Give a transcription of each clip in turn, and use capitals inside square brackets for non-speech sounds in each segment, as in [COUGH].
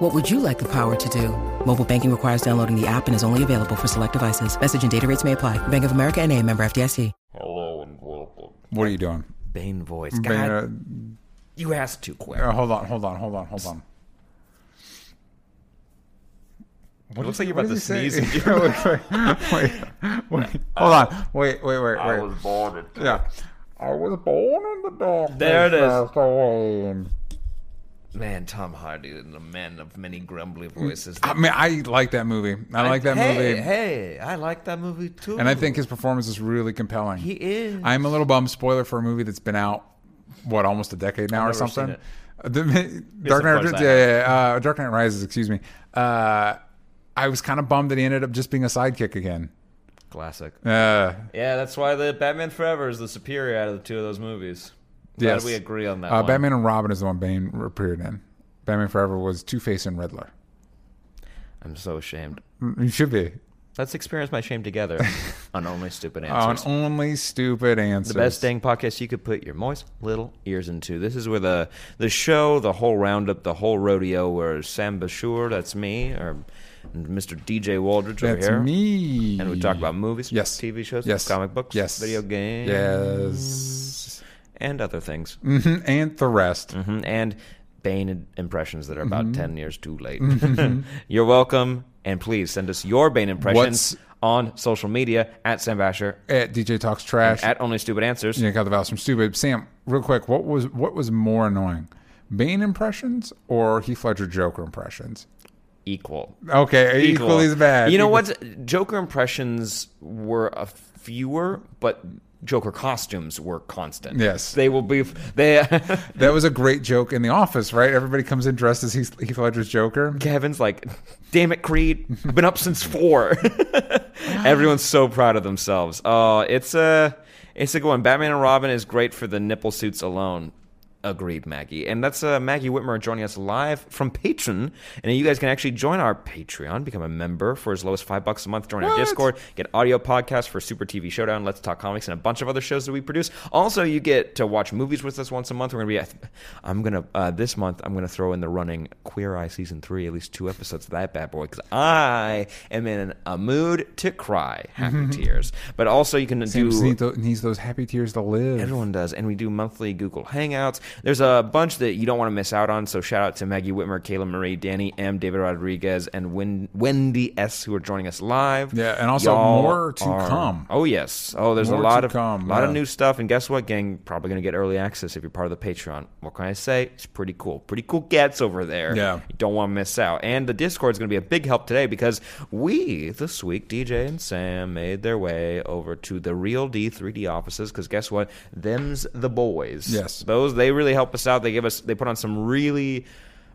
What would you like the power to do? Mobile banking requires downloading the app and is only available for select devices. Message and data rates may apply. Bank of America and a member FDIC. Hello and welcome. What are you doing? Bane voice. Bane, God, uh, you asked too quick. uh, hold on, hold on, hold on, hold on. it looks like you're about to sneeze. say? [LAUGHS] wait, wait, wait, wait, hold on. Wait, wait, wait, I wait. was born in Yeah. I was born in the dark. There it is. Man, Tom Hardy and the man of many grumbly voices. I mean, I like that movie. I like that hey, movie. Hey, I like that movie too. And I think his performance is really compelling. he is. I'm a little bummed. Spoiler for a movie that's been out, what, almost a decade now I've or something. Uh, The, [LAUGHS] Dark Knight, yeah, uh, Dark Knight Rises. Excuse me. Uh, I was kind of bummed that he ended up just being a sidekick again. Classic. Uh, Yeah, that's why the Batman Forever is the superior out of the two of those movies. Glad yes, we agree on that Uh. Batman and Robin is the one Bane appeared in. Batman Forever was Two Face and Riddler. I'm so ashamed. Mm, You should be Let's experience my shame together [LAUGHS] on Only Stupid Answers. on only stupid answers. the best dang podcast you could put your moist little ears into. This is where the the show, the whole roundup, the whole rodeo, where Sam Bashur, that's me, or Mr. DJ Wooldridge over That's here. me. And we talk about movies, Yes. TV shows, Yes. comic books, Yes. video games, Yes. And other things. hmm And the rest. hmm And Bane impressions that are about Mm-hmm. 10 years too late. [LAUGHS] You're welcome. And please send us your Bane impressions What's- on social media at Sam Basher, At DJ Talks Trash. at Only Stupid Answers. you got the vowels from stupid. Sam, real quick, what was what was more annoying? Bane impressions or Heath Ledger Joker impressions? Equal. Okay, Equal. equally as bad. You know what? Joker impressions were a fewer, but Joker costumes were constant. Yes. They will be. They. [LAUGHS] That was a great joke in The Office, right? Everybody comes in dressed as Heath, Heath Ledger's Joker. Kevin's like, damn it, Creed. I've been up since four. [LAUGHS] Everyone's so proud of themselves. Oh, it's a, it's a good one. Batman and Robin is great for the nipple suits alone. Agreed, Maggie. And that's uh, Maggie Whitmer joining us live from Patreon. And you guys can actually join our Patreon, become a member for as low as five bucks a month. Join our Discord, get audio podcasts for Super TV Showdown, Let's Talk Comics, and a bunch of other shows that we produce. Also, you get to watch movies with us once a month. We're gonna be. I'm gonna uh, this month. I'm gonna throw in the running Queer Eye season three, at least two episodes of that bad boy, because I am in a mood to cry, happy tears. But also, you can Sam do. needs those happy tears to live. Everyone does, and we do monthly Google Hangouts. There's a bunch that you don't want to miss out on. So shout out to Maggie Whitmer, Kayla Marie, Danny M, David Rodriguez, and Wen- Wendy S, who are joining us live. Yeah, and also Y'all more to are- come. Oh yes, oh there's More a lot of come, lot of new stuff. And guess what, gang? Probably gonna get early access if you're part of the Patreon. What can I say? It's pretty cool. Pretty cool gets over there. Yeah. you don't want to miss out. And the Discord is gonna be a big help today because we this week, DJ and Sam, made their way over to the Real D 3D offices. Because guess what? Them's the boys. Yes. those they really help us out. They give us they put on some really.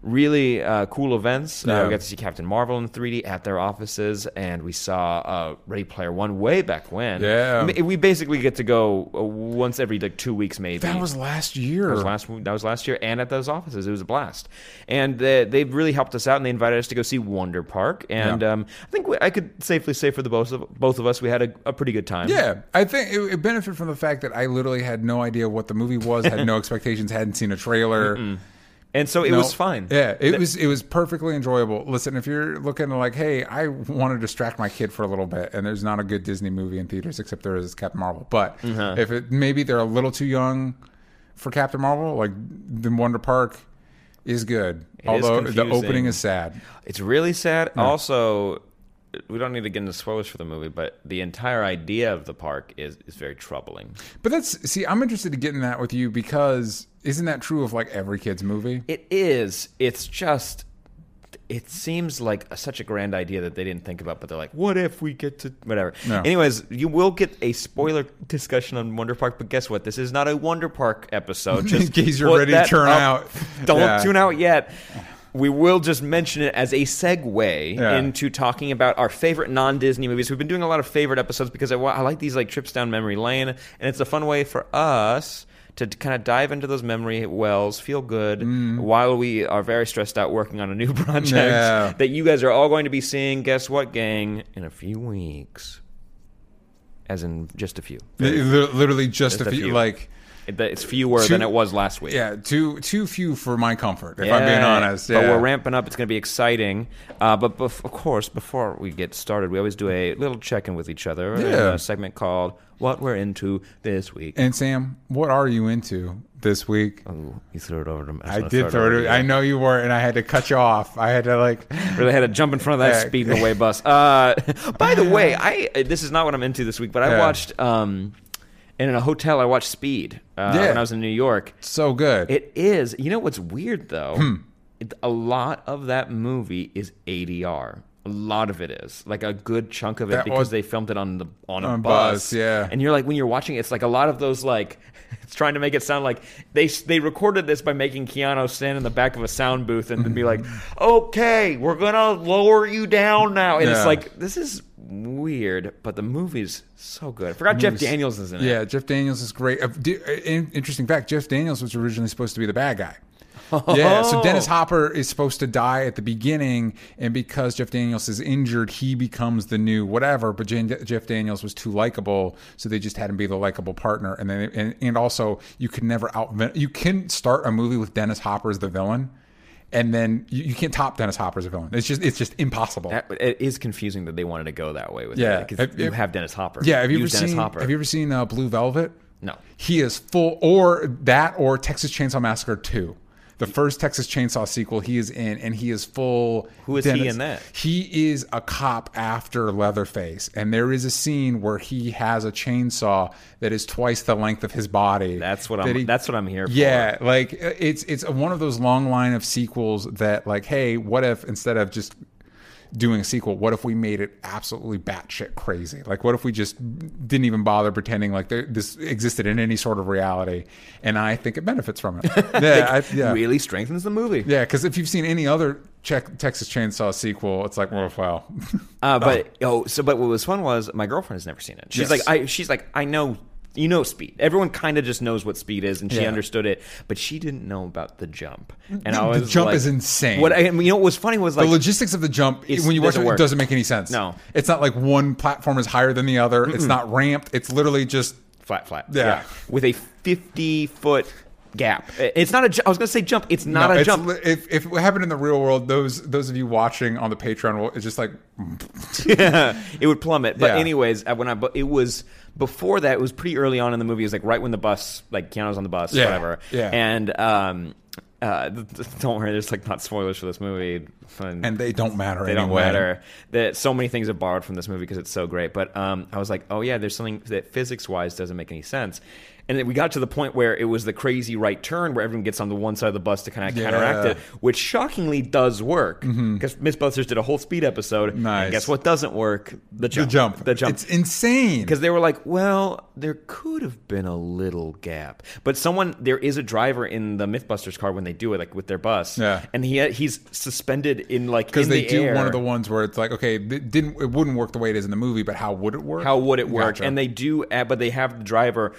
Really uh, cool events. Uh, we got to see Captain Marvel in 3D at their offices, and we saw uh, Ready Player One way back when. Yeah. We basically get to go uh, once every like two weeks, maybe. That was last year. That was last. That was last year, and at those offices, it was a blast. And they, they've really helped us out, and they invited us to go see Wonder Park. And Yeah. um, I think we, I could safely say for the both of both of us, we had a, a pretty good time. Yeah, I think it, it benefited from the fact that I literally had no idea what the movie was, had no [LAUGHS] expectations, hadn't seen a trailer. And so it No. was fine. Yeah, it was it was perfectly enjoyable. Listen, if you're looking like, hey, I want to distract my kid for a little bit, and there's not a good Disney movie in theaters except there is Captain Marvel. But Uh-huh. if it maybe they're a little too young for Captain Marvel, like the Wonder Park is good. is Although the opening is sad. It's really sad. Also, we don't need to get into spoilers for the movie, but the entire idea of the park is is very troubling. But that's see, I'm interested to get in that with you because isn't that true of like every kid's movie? It is. It's just. It seems like a, such a grand idea that they didn't think about, but they're like, "What if we get to whatever?" No. Anyways, you will get a spoiler discussion on Wonder Park, but guess what? This is not a Wonder Park episode. [LAUGHS] Just In case you're ready to that turn up. out. Don't Yeah. tune out yet. we will just mention it as a segue Yeah. into talking about our favorite non-Disney movies. We've been doing a lot of favorite episodes because I, I like these like trips down memory lane, and it's a fun way for us to kind of dive into those memory wells, feel good mm. while we are very stressed out working on a new [LAUGHS] project Yeah. that you guys are all going to be seeing. Guess what, gang? In a few weeks, as in just a few. Literally just, Just a a few, few. like It's fewer Two- than it was last week. yeah, too too few for my comfort. If I'm being Yeah, honest, But we're ramping up. It's going to be exciting. Uh, but bef- of course, before we get started, we always do a little check in with each other. Yeah. A segment called "What We're Into This Week." And Sam, what are you into this week? Ooh, you threw it over to me. I did throw it. I know you were, and I had to cut you off. I had to like. [LAUGHS] Really had to jump in front of that Yeah. speeding away bus. Uh, [LAUGHS] by the [LAUGHS] way, I this is not what I'm into this week, but I Yeah. watched um, in a hotel. I watched Speed uh, Yeah. when I was in New York. So good. It is. You know what's weird though? Hmm. It, a lot of that movie is ADR. A lot of it is like a good chunk of it That because was- they filmed it on the on a On bus. bus, yeah. And you're like when you're watching, it, it's like a lot of those like. [LAUGHS] It's trying to make it sound like they they recorded this by making Keanu stand in the back of a sound booth and then be like, [LAUGHS] "Okay, we're gonna lower you down now," and Yeah. it's like this is weird, but the movie's so good. I forgot Jeff Daniels is in it. Yeah, Jeff Daniels is great. Uh, di- uh, in- interesting fact: Jeff Daniels was originally supposed to be the bad guy. [LAUGHS] Yeah, so Dennis Hopper is supposed to die at the beginning, and because Jeff Daniels is injured, he becomes the new whatever. But Jan- Jeff Daniels was too likable, so they just had him be the likable partner. And then, and, and also, you can never out. You can start a movie with Dennis Hopper as the villain, and then you, you can't top Dennis Hopper as a villain. It's just, it's just impossible. That, it is confusing that they wanted to go that way with Yeah. it. 'cause Have- you have- Dennis Hopper. yeah, have you ever Dennis seen? Hopper. Have you ever seen uh, Blue Velvet? No. He is full, or that, or Texas Chainsaw Massacre 2. The first Texas Chainsaw sequel he is in, and he is full. Who is he in that? He is a cop after Leatherface, and there is a scene where he has a chainsaw that is twice the length of his body. That's what that I'm. he- that's what I'm here for. yeah, like it's it's one of those long line of sequels that like, hey, what if instead of just doing a sequel, what if we made it absolutely batshit crazy? Like, what if we just didn't even bother pretending like there, this existed in any sort of reality? And I think it benefits from it. [LAUGHS] Yeah, I, yeah, Really strengthens the movie. yeah. Because if you've seen any other Czech, Texas Chainsaw sequel, it's like, well, wow. Uh, but [LAUGHS] oh, so but what was fun was my girlfriend has never seen it. She's Yes. like, I. She's like, I know. You know Speed. Everyone kind of just knows what Speed is, and she Yeah. understood it, but she didn't know about the jump. And The- I the jump like- is insane. What I, you know? What was funny was like the logistics of the jump when you watch it, work. it doesn't make any sense. No. it's not like one platform is higher than the other. It's not ramped. It's literally just flat, flat. Yeah. with a fifty foot gap. It's not a. ju- I was gonna say jump. It's not No, a it's jump. If, if it happened in the real world, those those of you watching on the Patreon will it's just like [LAUGHS] yeah, it would plummet. But Yeah. anyways, when I but it was before that, it was pretty early on in the movie. It was like right when the bus, like Keanu's on the bus, Yeah, whatever. yeah. And um, uh, don't worry, there's like not spoilers for this movie. Fun- and they don't matter they anyway. don't matter. That so many things are borrowed from this movie because it's so great. But um, I was like, oh yeah, there's something that physics wise doesn't make any sense. And then we got to the point where it was the crazy right turn where everyone gets on the one side of the bus to kind of Yeah. counteract it, which shockingly does work. Because Mythbusters did a whole speed episode. Mm-hmm. Nice. And guess what doesn't work? The The jump. jump, The jump. It's insane. Because they were like, well, there could have been a little gap, but someone there is a driver in the MythBusters car when they do it, like with their bus, Yeah. and he he's suspended in like because they the do air. one of the ones where it's like, okay, it didn't it wouldn't work the way it is in the movie, but how would it work? How would it work? Gotcha. And they do, but they have the driver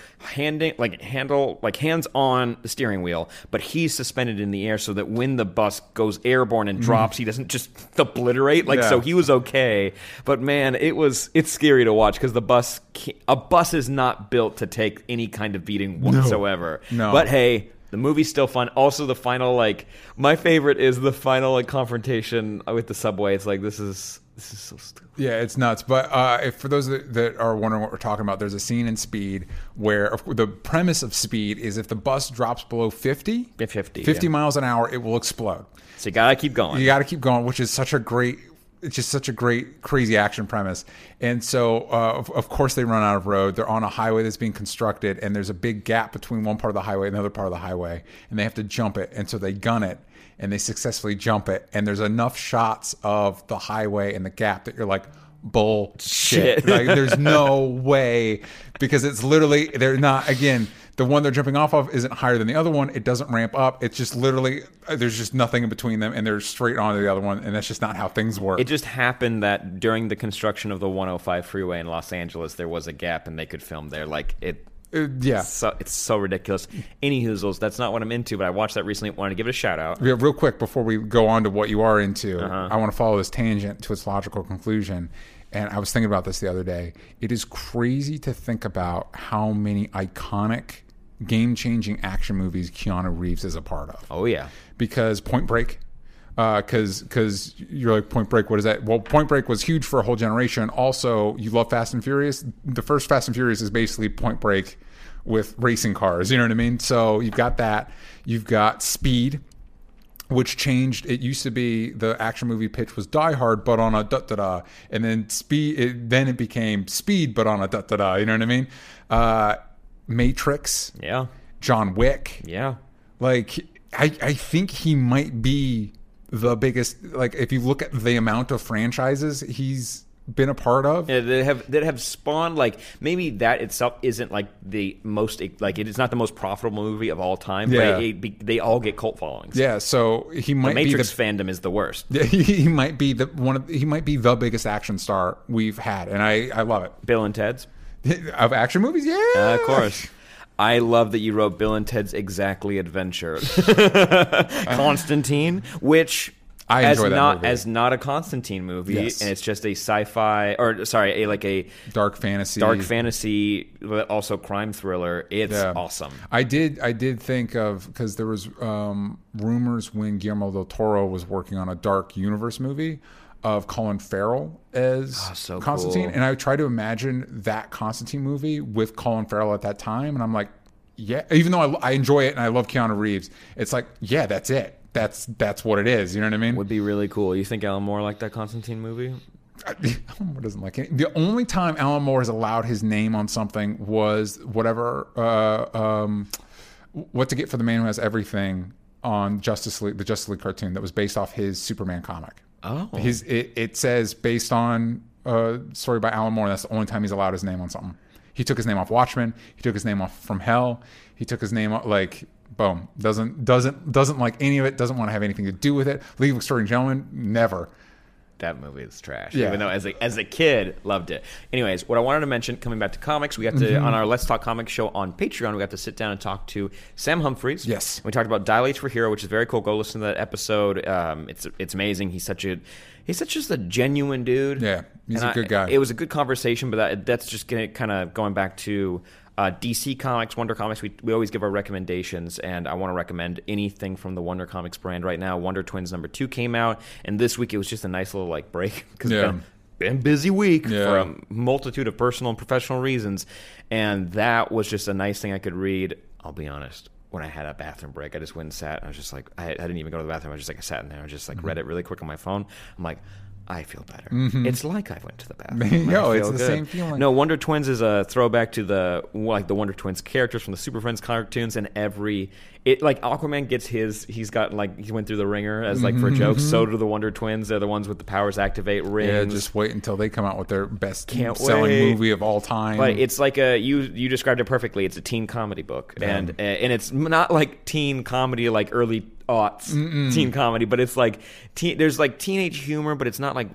handing like handle like hands on the steering wheel, but he's suspended in the air so that when the bus goes airborne and drops, he doesn't just [LAUGHS] obliterate. Like. Yeah. so, he was okay. But man, it was it's scary to watch because the bus a bus is not built to take any kind of beating whatsoever. No. But hey. The movie's still fun. Also, the final like my favorite is the final like confrontation with the subway. It's like this is this is so stupid. Yeah, it's nuts. But uh, if for those that, that are wondering what we're talking about, there's a scene in Speed where the premise of Speed is if the bus drops below 50, 50, 50 yeah. miles an hour, it will explode. So you gotta keep going. You got to keep going, which is such a great. It's just such a great, crazy action premise. And so, uh, of, of course, they run out of road. They're on a highway that's being constructed, and there's a big gap between one part of the highway and another part of the highway, and they have to jump it. And so they gun it, and they successfully jump it. And there's enough shots of the highway and the gap that you're like, bullshit. Shit. like, [LAUGHS] there's no way because it's literally they're not again. the one they're jumping off of isn't higher than the other one. It doesn't ramp up. It's just literally uh, there's just nothing in between them, and they're straight on to the other one, and that's just not how things work. It just happened that during the construction of the 105 freeway in Los Angeles, there was a gap and they could film there. Like it, Uh, yeah. so it's so ridiculous. Any hoozles, that's not what I'm into, but I watched that recently. Wanted to give it a shout out. Yeah, real quick before we go on to what you are into, Uh-huh. I want to follow this tangent to its logical conclusion. And I was thinking about this the other day. It is crazy to think about how many iconic, game changing action movies Keanu Reeves is a part of. Oh yeah, Because Point Break, because because you're like Point Break. What is that? Well, Point Break was huge for a whole generation. Also, you love Fast and Furious. The first Fast and Furious is basically Point Break with racing cars. You know what I mean? So you've got that. You've got Speed, which changed. It used to be the action movie pitch was Die Hard, but on a da da da, and then Speed. It, then it became Speed, but on a da da da. You know what I mean? Uh, Matrix, yeah, John Wick. yeah. Like I, I think he might be the biggest. Like if you look at the amount of franchises he's been a part of. Yeah, that have that have spawned like maybe that itself isn't like the most like it is not the most profitable movie of all time. Yeah. but it, it, they all get cult followings. Yeah, so he the might Matrix be fandom is the worst. he, [LAUGHS] he might be the one of he might be the biggest action star we've had, and I I love it Bill and Ted's, [LAUGHS] of action movies. Yeah, uh, of course. I love that you wrote Bill and Ted's Exactly Adventure, [LAUGHS] Constantine, which I as enjoy that not movie. as not a Constantine movie, Yes. and it's just a sci-fi or sorry, a like a Dark fantasy. dark fantasy, but also crime thriller. It's Yeah. awesome. I did. I did think of because there was um, rumors when Guillermo del Toro was working on a Dark Universe movie of Colin Farrell as Oh, so Constantine, cool. and I tried to imagine that Constantine movie with Colin Farrell at that time, and I'm like, yeah. Even though I, I enjoy it and I love Keanu Reeves, it's like, yeah, that's it. That's that's what it is. You know what I mean? Would be really cool. You think Alan Moore liked that Constantine movie? [LAUGHS] Alan Moore doesn't like it. The only time Alan Moore has allowed his name on something was whatever uh, um, what to get for the man who has everything on Justice League, the Justice League cartoon that was based off his Superman comic. Oh, His it, it says based on a story by Alan Moore. That's the only time he's allowed his name on something. He took his name off Watchmen. He took his name off From Hell. He took his name off like boom. Doesn't doesn't doesn't like any of it. Doesn't want to have anything to do with it. League of Extraordinary Gentlemen. Never. that movie is trash. Yeah. Even though as a as a kid loved it. Anyways, what I wanted to mention, coming back to comics, we got to Mm-hmm. on our Let's Talk Comics show on Patreon. We got to sit down and talk to Sam Humphries Yes. we talked about Dial H for Hero, which is very cool. Go listen to that episode. Um, it's it's amazing. He's such a he's such just a genuine dude. Yeah, he's And a good guy. It was a good conversation, but that, that's just gonna kind of going back to. Uh, DC Comics, Wonder Comics, we, we always give our recommendations, and I want to recommend anything from the Wonder Comics brand right now. Wonder Twins number two came out, and this week it was just a nice little like break [LAUGHS] because Yeah. been, been busy week Yeah. for a multitude of personal and professional reasons, and that was just a nice thing I could read. I'll be honest. When I had a bathroom break, I just went and sat. I was just like, I, I didn't even go to the bathroom. I was just like, I sat in there. I just like Mm-hmm. read it really quick on my phone. I'm like, I feel better. It's like I went to the bathroom. [LAUGHS] There you I go. It's the good. same feeling. No, Wonder Twins is a throwback to the like the Wonder Twins characters from the Super Friends cartoons, and every it like Aquaman gets his. He's got like he went through the ringer as like for jokes. So do the Wonder Twins. They're the ones with the powers activate rings. Mm-hmm. Yeah, just wait until they come out with their best Can't selling wait. movie of all time. But it's like a you you described it perfectly. It's a teen comedy book, and uh, and it's not like teen comedy like early aughts teen comedy, but it's like teen, there's like teenage humor, but it's not like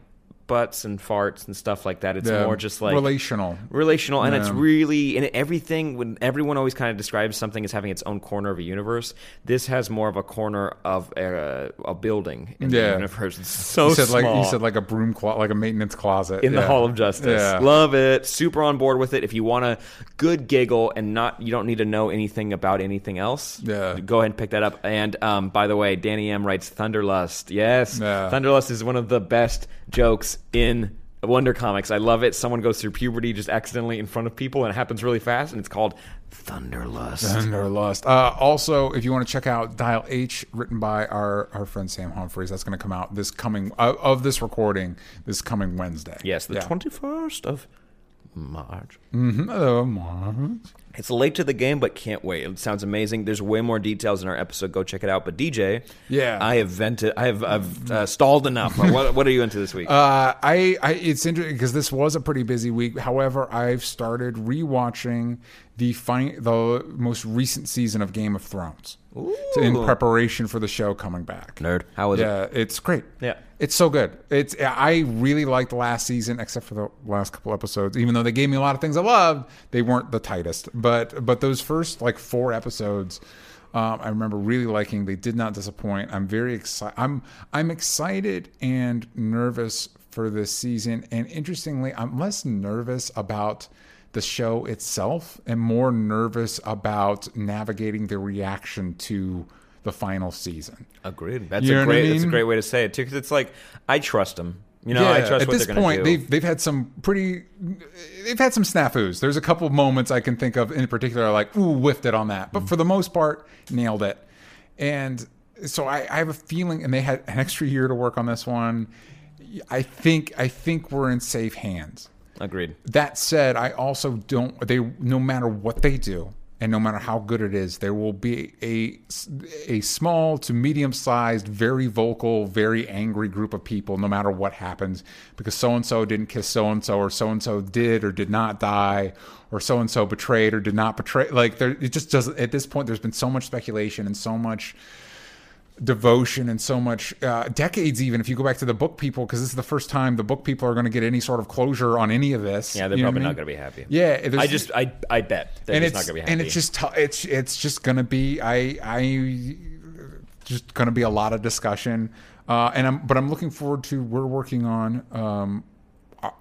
butts and farts and stuff like that. It's Yeah, more just like relational. relational and it's really and everything when everyone always kind of describes something as having its own corner of a universe this has more of a corner of a, a building in Yeah. the universe it's so you said small like you said like a broom closet, like a maintenance closet in the Hall of Justice. Yeah. Love it. Super on board with it. If you want a good giggle and not, you don't need to know anything about anything else. Yeah. Go ahead and pick that up. And um, by the way, Danny M writes Thunderlust. Yes, Yeah. Thunderlust is one of the best jokes in Wonder Comics. I love it. Someone goes through puberty just accidentally in front of people, and it happens really fast. And it's called Thunderlust. Thunderlust. Uh, also, if you want to check out Dial H, written by our, our friend Sam Humphries, that's going to come out this coming uh, of this recording this coming Wednesday. Yes, the Yeah. twenty first of Marge. Hello, Marge. It's late to the game, but can't wait. It sounds amazing. There's way more details in our episode. Go check it out. But DJ, Yeah. I have vented. I have I've uh, stalled enough. what, what are you into this week? Uh, I, I, it's interesting because this was a pretty busy week. However, I've started rewatching the fi- the most recent season of Game of Thrones So in preparation for the show coming back. Nerd. How was it? yeah, it's great. Yeah. It's so good. It's I really liked last season, except for the last couple episodes. Even though they gave me a lot of things I loved, they weren't the tightest. But but those first like four episodes. Um, I remember really liking. They did not disappoint. I'm very excited. I'm I'm excited and nervous for this season. And interestingly, I'm less nervous about the show itself and more nervous about navigating the reaction to the final season. Agreed. That's You a what I great. That's a great way to say it too. Because it's like I trust them. You know, I trust at what this point, do. they've they've had some pretty, they've had some snafus. There's a couple of moments I can think of in particular, like ooh, whiffed it on that, but mm-hmm. for the most part, nailed it. And so I, I have a feeling, and they had an extra year to work on this one. I think I think we're in safe hands. Agreed. That said, I also don't. They no matter what they do, and no matter how good it is, there will be a a small to medium sized, very vocal, very angry group of people. No matter what happens, because so and so didn't kiss so and so, or so and so did or did not die, or so and so betrayed or did not betray. Like there, it just doesn't. At this point, there's been so much speculation and so much devotion and so much uh, decades even if you go back to the book people because this is the first time the book people are going to get any sort of closure on any of this Yeah, they're You know probably not going to be happy. yeah I just I I bet they're and just it's not going to be happy. and it's just t- it's it's just going to be I I just going to be a lot of discussion uh, and I'm but I'm looking forward to we're working on um,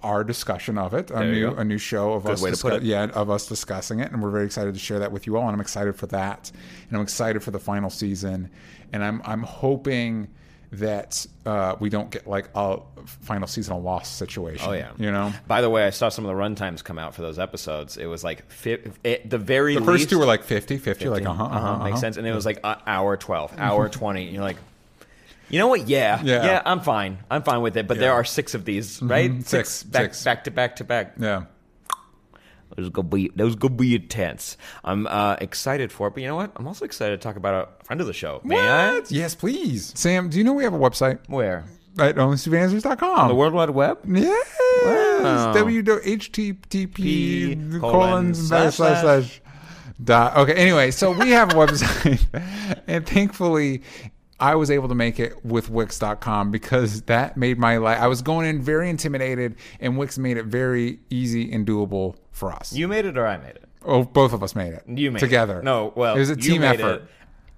our- discussion of it a new a new show of us to put discuss- yeah of us discussing it and we're very excited to share that with you all and I'm excited for that and I'm excited for the final season and I'm I'm hoping that uh, we don't get like a final season lost situation Oh yeah, you know By the way, I saw some of the runtimes come out for those episodes. It was like fi- it, the very the least, first two were like 50 50, like uh-huh, uh-huh, uh-huh, makes uh-huh. sense, and it was like uh, hour twelve, hour twenty. And you're like, you know what? Yeah, Yeah. yeah, I'm fine. I'm fine with it. But there are six of these, right? Mhm, six, back, six. back to back to back. yeah Those gonna be those gonna be intense. I'm uh, excited for it, but you know what? I'm also excited to talk about a friend of the show. May I? What? Yes, please. Sam, do you know we have a website Where? at onlystupidanswers.com? The World Wide Web? Yes. Wow. www.http P colon slash slash slash dot. Okay. Anyway, so we have a website, [LAUGHS] and thankfully. I was able to make it with Wix.com because that made my life. I was going in very intimidated, and Wix made it very easy and doable for us. You made it or I made it? oh, both of us made it. You made together. It. No, well, it was a team effort. It.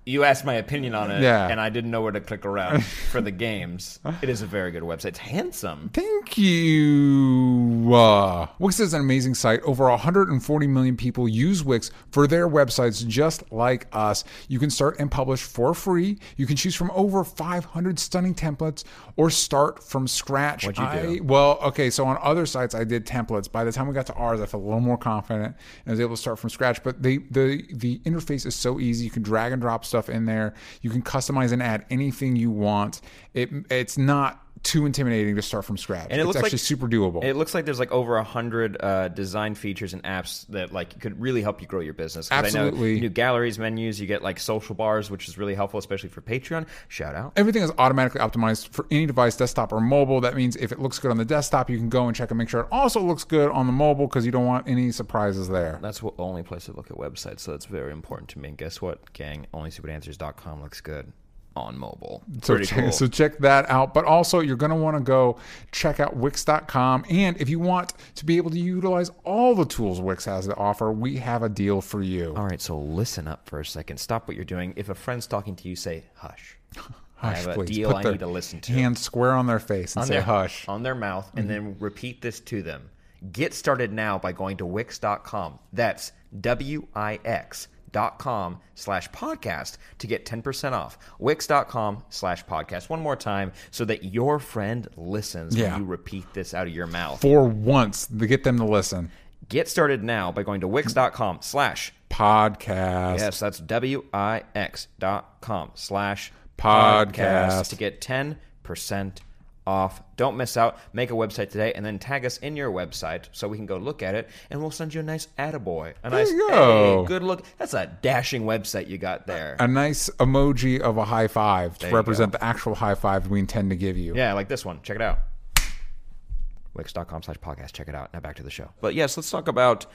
You asked my opinion on it, Yeah. and I didn't know where to click around [LAUGHS] for the games. It is a very good website. It's handsome. Thank you. Uh, Wix is an amazing site. Over 140 million people use Wix for their websites just like us. You can start and publish for free. You can choose from over 500 stunning templates or start from scratch. What'd you I, do? well, okay, so on other sites I did templates. By the time we got to ours, I felt a little more confident and I was able to start from scratch. But the the the interface is so easy. You can drag and drop stuff in there. You can customize and add anything you want. It it's not too intimidating to start from scratch. And it it's looks actually like super doable. It looks like there's like over a hundred uh, design features and apps that like could really help you grow your business. 'Cause I know Absolutely. new galleries, menus. You get like social bars, which is really helpful, especially for Patreon. Shout out. Everything is automatically optimized for any device, desktop or mobile. That means if it looks good on the desktop, you can go and check and make sure it also looks good on the mobile because you don't want any surprises there. That's the only place to look at websites, so it's very important to me. And guess what, gang? OnlyStupidAnswers.com looks good on mobile. So Pretty check, cool. so check that out. But also, you're going to want to go check out Wix.com. And if you want to be able to utilize all the tools Wix has to offer, we have a deal for you. All right, so listen up for a second. Stop what you're doing. If a friend's talking to you, say hush. [LAUGHS] I have a please. deal Put I their need to listen to. Hand square on their face and on say their hush. on their mouth, and mm-hmm. then repeat this to them. Get started now by going to Wix.com. That's W I X dot com slash podcast to get 10% off wix.com slash podcast one more time so that your friend listens Yeah. when you repeat this out of your mouth For once, to get them to listen. get started now by going to wix.com slash Podcast. Yes, that's W-I-X dot com slash Podcast. to get 10% off. Don't miss out. Make a website today and then tag us in your website so we can go look at it and we'll send you a nice attaboy. A nice, you go. hey, good look. That's a dashing website you got there. A nice emoji of a high five to represent the actual high five we intend to give you. Yeah, like this one. Check it out. Wix.com slash podcast. Check it out. Now back to the show. But yes, let's talk about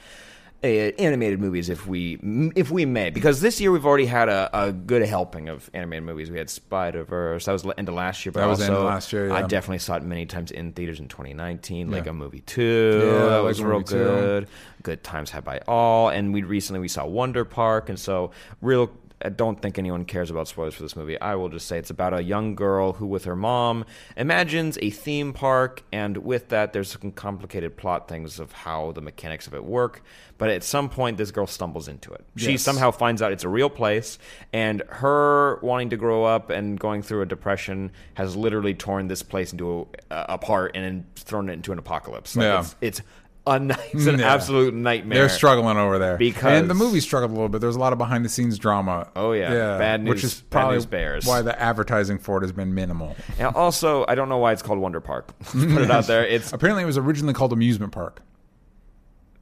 animated movies if we if we may because this year we've already had a, a good helping of animated movies. We had spider verse that was the end of last year but That was also end of last year, i definitely saw it many times in theaters in 2019 lego Yeah. movie 2 Yeah, that was real Movie 2. good. Good times had by all. And we recently we saw wonder park. And so real I don't think anyone cares about spoilers for this movie. I will just say it's about a young girl who, with her mom, imagines a theme park, and with that, there's some complicated plot things of how the mechanics of it work. But at some point, this girl stumbles into it. She Yes. somehow finds out it's a real place, and her wanting to grow up and going through a depression has literally torn this place into a, apart and thrown it into an apocalypse. Like Yeah. it's, it's a it's an Yeah. absolute nightmare. They're struggling over there Because- and the movie struggled a little bit. There's a lot of behind the scenes drama. Oh, yeah. Bad news, which is bad probably news bears. why the advertising for it has been minimal. And also, I don't know why it's called Wonder Park. [LAUGHS] Put it out there. It's Apparently, it was originally called amusement park.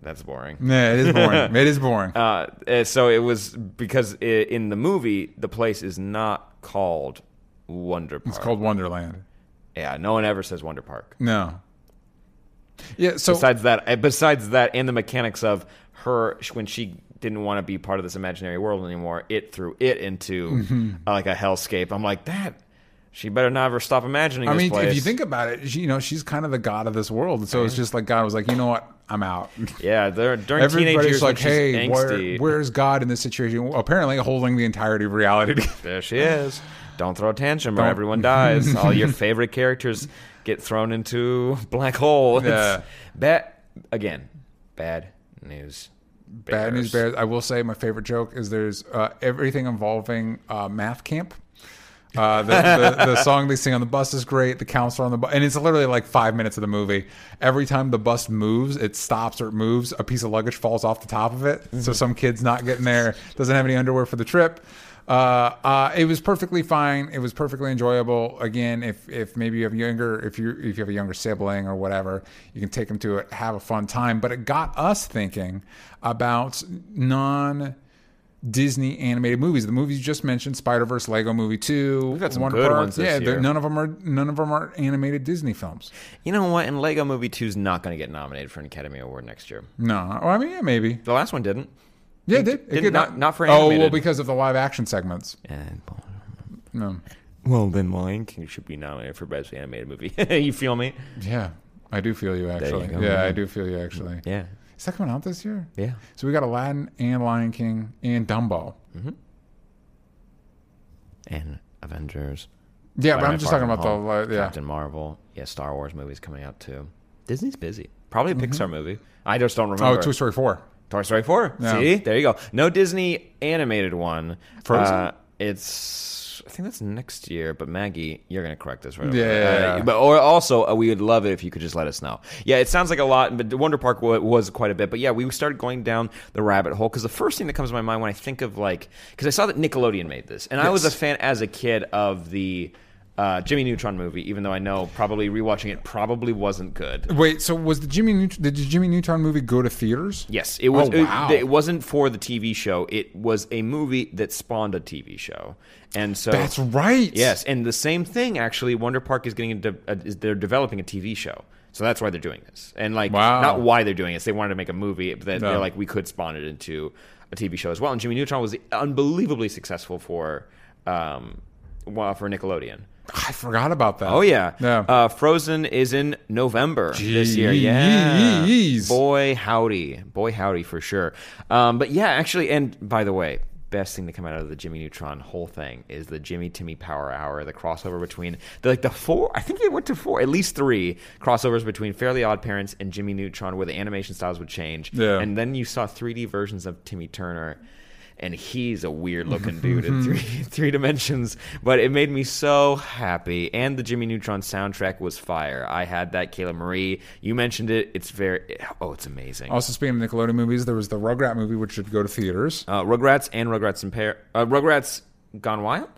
that's boring. Yeah, it is boring. [LAUGHS] it is boring. Uh, uh, so it was because i in the movie the place is not called Wonder Park. it's called Wonderland. yeah, no one ever says Wonder Park. No. Yeah. So Besides that, uh, besides that, and the mechanics of her when she didn't want to be part of this imaginary world anymore, it threw it into Mm-hmm. uh, like a hellscape. I'm like that. She better never stop imagining. I mean, place. if you think about it, she, you know, she's kind of the god of this world. So it's just like God was like, you know what, I'm out. [LAUGHS] yeah, there, during teenage years, like, hey, where, where's God in this situation? Apparently, holding the entirety of reality. [LAUGHS] There she is. Don't throw a tantrum or everyone dies. [LAUGHS] All your favorite characters get thrown into black hole. It's Yeah. bad again. Bad news. Bad news bears. I will say my favorite joke is there's uh, everything involving uh, math camp. Uh, the, the, the song they sing on the bus is great. The counselor on the bus, and it's literally like five minutes of the movie. Every time the bus moves, it stops or it moves. A piece of luggage falls off the top of it, so some kid's not getting there, doesn't have any underwear for the trip. Uh, uh, it was perfectly fine. It was perfectly enjoyable. Again, if if maybe you have younger, if you if you have a younger sibling or whatever, you can take them to it, have a fun time. But it got us thinking about non. Disney animated movies. The movies you just mentioned, Spider Verse, Lego Movie Two, We've got some Wonder good Park. ones yeah, none of them are none of them are animated Disney films. You know what? And Lego Movie 2 is not going to get nominated for an Academy Award next year. No, well, I mean, yeah, maybe. The last one didn't. Yeah, it did. It did did not- not for Oh, well, because of the live action segments. And, No. well, then Lion King should be nominated for Best Animated Movie. [LAUGHS] you feel me? Yeah, I do feel you actually. go, yeah, yeah. I do feel you actually. Yeah. Is that coming out this year? Yeah. So we got Aladdin and Lion King and Dumbo. And Avengers. Yeah, but Spider-Man I'm just Far talking about Home, the yeah. Captain Marvel. Yeah, Star Wars movies coming out too. Disney's busy. Probably a Mm-hmm. Pixar movie. I just don't remember. Oh, remember. Toy Story four. Toy Story 4. Yeah. See? There you go. No Disney animated one. Frozen? Uh, it's think that's next year, but Maggie, you're going to correct us right Yeah, away. yeah, but or also uh, we would love it if you could just let us know. Yeah, it sounds like a lot, but Wonder Park wa- was quite a bit. But yeah, we started going down the rabbit hole cuz the first thing that comes to my mind when I think of like cuz I saw that Nickelodeon made this. And I was a fan as a kid of the uh, Jimmy Neutron movie, even though I know probably rewatching it probably wasn't good. Wait, so was the Jimmy Neut- did the Jimmy Neutron movie go to theaters? Yes, it was. Oh, wow. it, it wasn't for the TV show. It was a movie that spawned a TV show, and so That's right. Yes, and the same thing actually. Wonder Park is getting into. Uh, is they're developing a TV show, so that's why they're doing this. And like, Wow. not why they're doing it. They wanted to make a movie, but No. they're like, we could spawn it into a TV show as well. And Jimmy Neutron was unbelievably successful for, um, well, for Nickelodeon. I forgot about that. Oh yeah, Yeah. Uh, Frozen is in November this year. Yeah, boy howdy, boy howdy for sure. Um, but yeah, actually, and by the way, best thing to come out of the Jimmy Neutron whole thing is the Jimmy Timmy Power Hour, the crossover between the, like the four. I think they went to four, at least three crossovers between Fairly Odd Parents and Jimmy Neutron, where the animation styles would change. Yeah. and then you saw 3D versions of Timmy Turner. And he's a weird looking dude in three [LAUGHS] three dimensions, but it made me so happy. And the Jimmy Neutron soundtrack was fire. I had that. Kayla Marie, you mentioned it. It's very oh, it's amazing. Also, speaking of Nickelodeon movies, there was the Rugrat movie, which should go to theaters. Uh, Rugrats and Rugrats in Pair. Uh, Rugrats Gone Wild.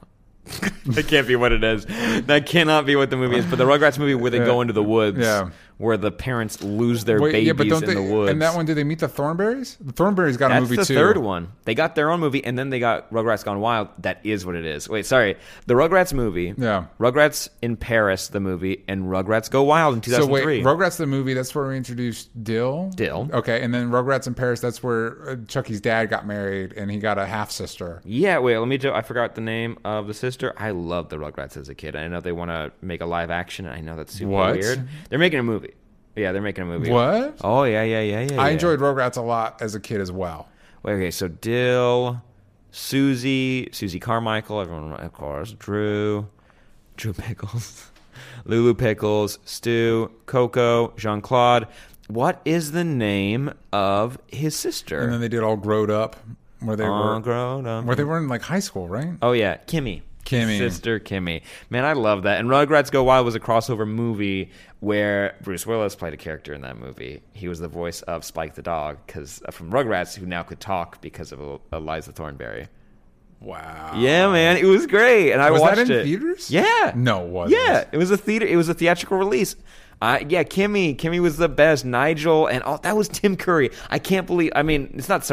[LAUGHS] that can't be what it is. That cannot be what the movie is. But the Rugrats movie where they go into the woods, Yeah. Where the parents lose their Wait, babies yeah, but don't in they? the woods. And that one, did they meet the Thornberrys? The Thornberrys got a movie the too. third one. They got their own movie, and then they got Rugrats Gone Wild. That is what it is. Wait, sorry. The Rugrats movie. Yeah. Rugrats in Paris, the movie, and Rugrats Go Wild in So 2003. wait, Rugrats the movie. That's where we introduced Dill. Dill. Okay, and then Rugrats in Paris. That's where uh, Chucky's dad got married, and he got a half sister. yeah, wait. Let me. Do, I forgot the name of the sister. I loved the Rugrats as a kid. I know they want to make a live action. And I know that's super What? weird. They're making a movie. Yeah, they're making a movie. What? Oh yeah, yeah, yeah, yeah. I yeah. enjoyed Rugrats a lot as a kid as well. Wait, okay, so Dill, Susie, Susie Carmichael, everyone, of course, Drew, Drew Pickles, [LAUGHS] Lulu Pickles, Stu, Coco, Jean Claude. What is the name of his sister? And then they did all growed up, where they All were grown up. where they were in like high school, right? Oh yeah, Kimmy. Kimmy. Sister Kimmy. Man, I love that. And Rugrats Go Wild was a crossover movie where Bruce Willis played a character in that movie. He was the voice of Spike the dog cuz from Rugrats who now could talk because of Eliza Thornberry. Wow. Yeah, man, it was great, and I Was watched that in it. theaters? Yeah, No, it wasn't. Yeah, it was a theater. It was a theatrical release. Uh, yeah, Kimmy, Kimmy was the best. Nigel, and all that was Tim Curry. I can't believe. I mean, it's not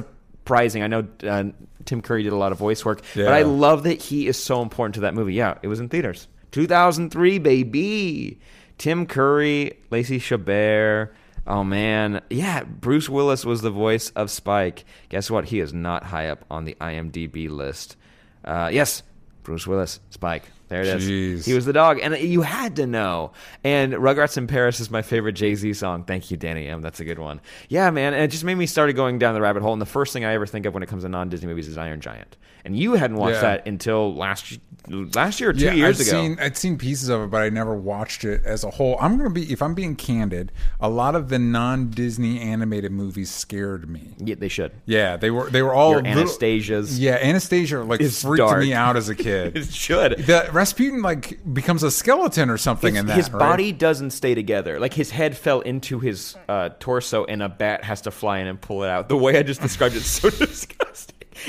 surprising. I know uh, Tim Curry did a lot of voice work, but I love that he is so important to that movie. Yeah, it was in theaters. 2003, baby. Tim Curry, Lacey Chabert. Oh man, yeah. Bruce Willis was the voice of Spike. Guess what? He is not high up on the IMDb list. Uh, yes, Bruce Willis, Spike. There it is. Jeez. He was the dog, and you had to know. And Rugrats in Paris is my favorite Jay Z song. Thank you, Danny M. That's a good one. Yeah, man. And it just made me started going down the rabbit hole. And the first thing I ever think of when it comes to non Disney movies is Iron Giant. And you hadn't watched Yeah. that until last last year or two yeah, years I'd ago. Seen, I'd seen pieces of it, but I never watched it as a whole. I'm gonna be, if I'm being candid, a lot of the non-Disney animated movies scared me. yeah, they should. Yeah, they were they were all Your little- Anastasias. Yeah, Anastasia like It's freaked dark. me out as a kid. [LAUGHS] It should. the Rasputin like becomes a skeleton or something His, in that. his right? body doesn't stay together. Like his head fell into his uh, torso, and a bat has to fly in and pull it out. The way I just described it's so [LAUGHS] disgusting.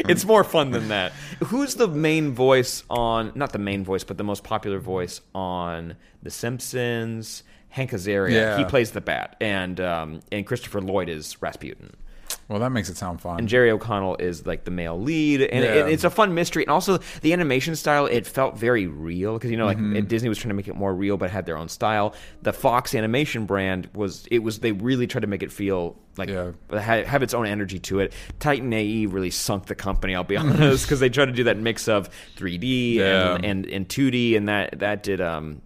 [LAUGHS] It's more fun than that. Who's the main voice on? Not the main voice, but the most popular voice on The Simpsons. Hank Azaria. Yeah. He plays the bat, and um, and Christopher Lloyd is Rasputin. Well, that makes it sound fun. And Jerry O'Connell is like the male lead, and Yeah. it, it's a fun mystery. And also the animation style, it felt very real because you know, like Mm-hmm. Disney was trying to make it more real, but had their own style. The Fox animation brand was it was they really tried to make it feel like Yeah. have, have its own energy to it. Titan AE really sunk the company. I'll be [LAUGHS] honest, because they tried to do that mix of 3D Yeah. and, and and 2D, and that that did um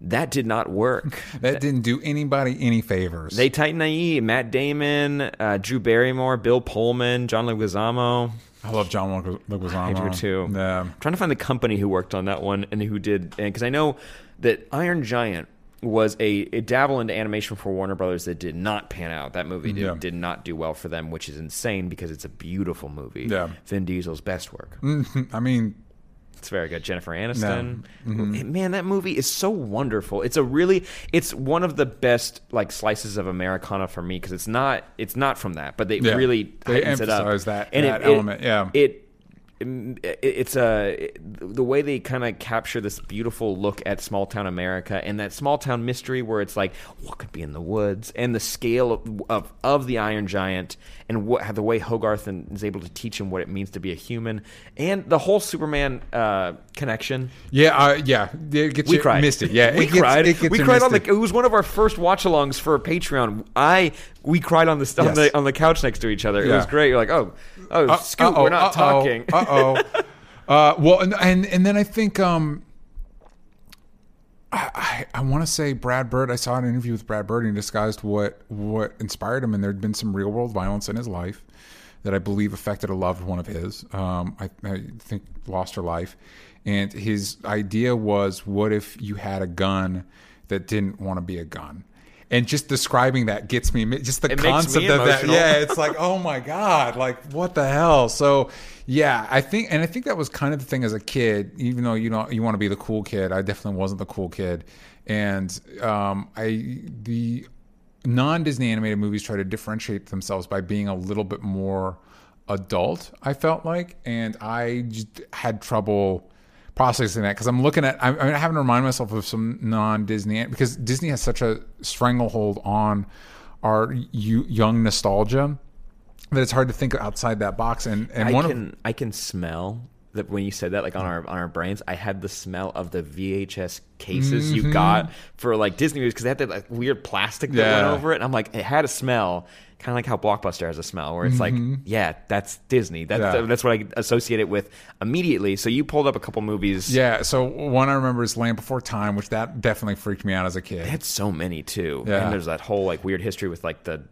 that did not work. [LAUGHS] that didn't do anybody any favors. They Titan AE, Matt Damon, uh, Drew Barrymore, Bill Pullman, John Leguizamo. I love John Leguizamo. I do too. Yeah. I'm trying to find the company who worked on that one and who did, because I know that Iron Giant was a, a dabble into animation for Warner Brothers that did not pan out. That movie did, Yeah. did not do well for them, which is insane because it's a beautiful movie. Yeah. Vin Diesel's best work. I mean, It's very good. Jennifer Aniston. Mm-hmm. Man, that movie is so wonderful. It's a really it's one of the best like slices of Americana for me because it's not it's not from that, but they Yeah. really They tightens it up. emphasize that- and that it, it- element, yeah. It it- it's a the way they kind of capture this beautiful look at small town America and that small town mystery where it's like what could be in the woods and the scale of of, of the Iron Giant and what the way Hogarth is able to teach him what it means to be a human and the whole Superman uh, connection. yeah, uh, yeah. It gets We you cried. misty. Yeah, we it gets, cried. It gets we cried on the. It was one of our first watch-alongs for Patreon. I we cried on the on Yes. the on the couch next to each other. It was great. You're like, oh, oh, Uh, Scoot, uh-oh, we're not uh-oh, talking. Uh oh. [LAUGHS] uh, well, and, and and then I think um, I I, I want to say Brad Bird. I saw an interview with Brad Bird, and he discussed what what inspired him, and there'd been some real world violence in his life that I believe affected a loved one of his. Um, I, I think lost her life, and his idea was, what if you had a gun that didn't want to be a gun? And just describing that gets me just the It concept of that. Yeah, it's like, [LAUGHS] oh my god, like what the hell? So, yeah, I think, and I think that was kind of the thing as a kid. Even though you know you want to be the cool kid, I definitely wasn't the cool kid. And um, I the non Disney animated movies try to differentiate themselves by being a little bit more adult. I felt like, and I just had trouble processing that because I'm looking at. I'm, I'm having to remind myself of some non-Disney because Disney has such a stranglehold on our young nostalgia that it's hard to think outside that box. And and I one can of I can smell that when you said that, like on our on our brains, I had the smell of the VHS cases Mm-hmm. you got for like Disney movies because they had that like weird plastic that Yeah. went over it, and I'm like, it had a smell. Kind of like how Blockbuster has a smell, where it's like, yeah, that's Disney. That, Mm-hmm. Yeah. That's what I associate it with immediately. So you pulled up a couple movies. yeah. So one I remember is Land Before Time, which that definitely freaked me out as a kid. They had so many too. Yeah. And there's that whole like weird history with like the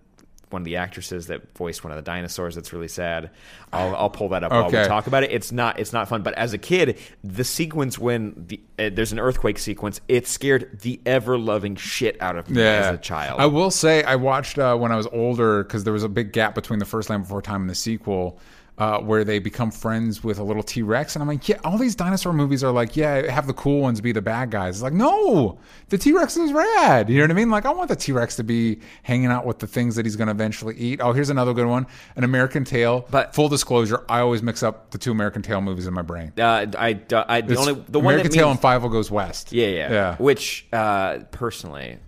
one of the actresses that voiced one of the dinosaurs that's really sad. I'll, I'll pull that up while we talk about it. It's not it's not fun, but as a kid, the sequence when the, uh, there's an earthquake sequence, it scared the ever loving shit out of me as a child. I will say I watched uh, when I was older because there was a big gap between the first Land Before Time and the sequel. Uh, where they become friends with a little T Rex, and I'm like, yeah, all these dinosaur movies are like, yeah, have the cool ones be the bad guys. It's like, no, the T Rex is rad. You know what I mean? Like, I want the T Rex to be hanging out with the things that he's going to eventually eat. Oh, here's another good one, An American Tail. But- full disclosure, I always mix up the two American Tail movies in my brain. uh, I, I, the It's only the one American that means, and Fievel Goes West. yeah, yeah, yeah. Which uh, personally,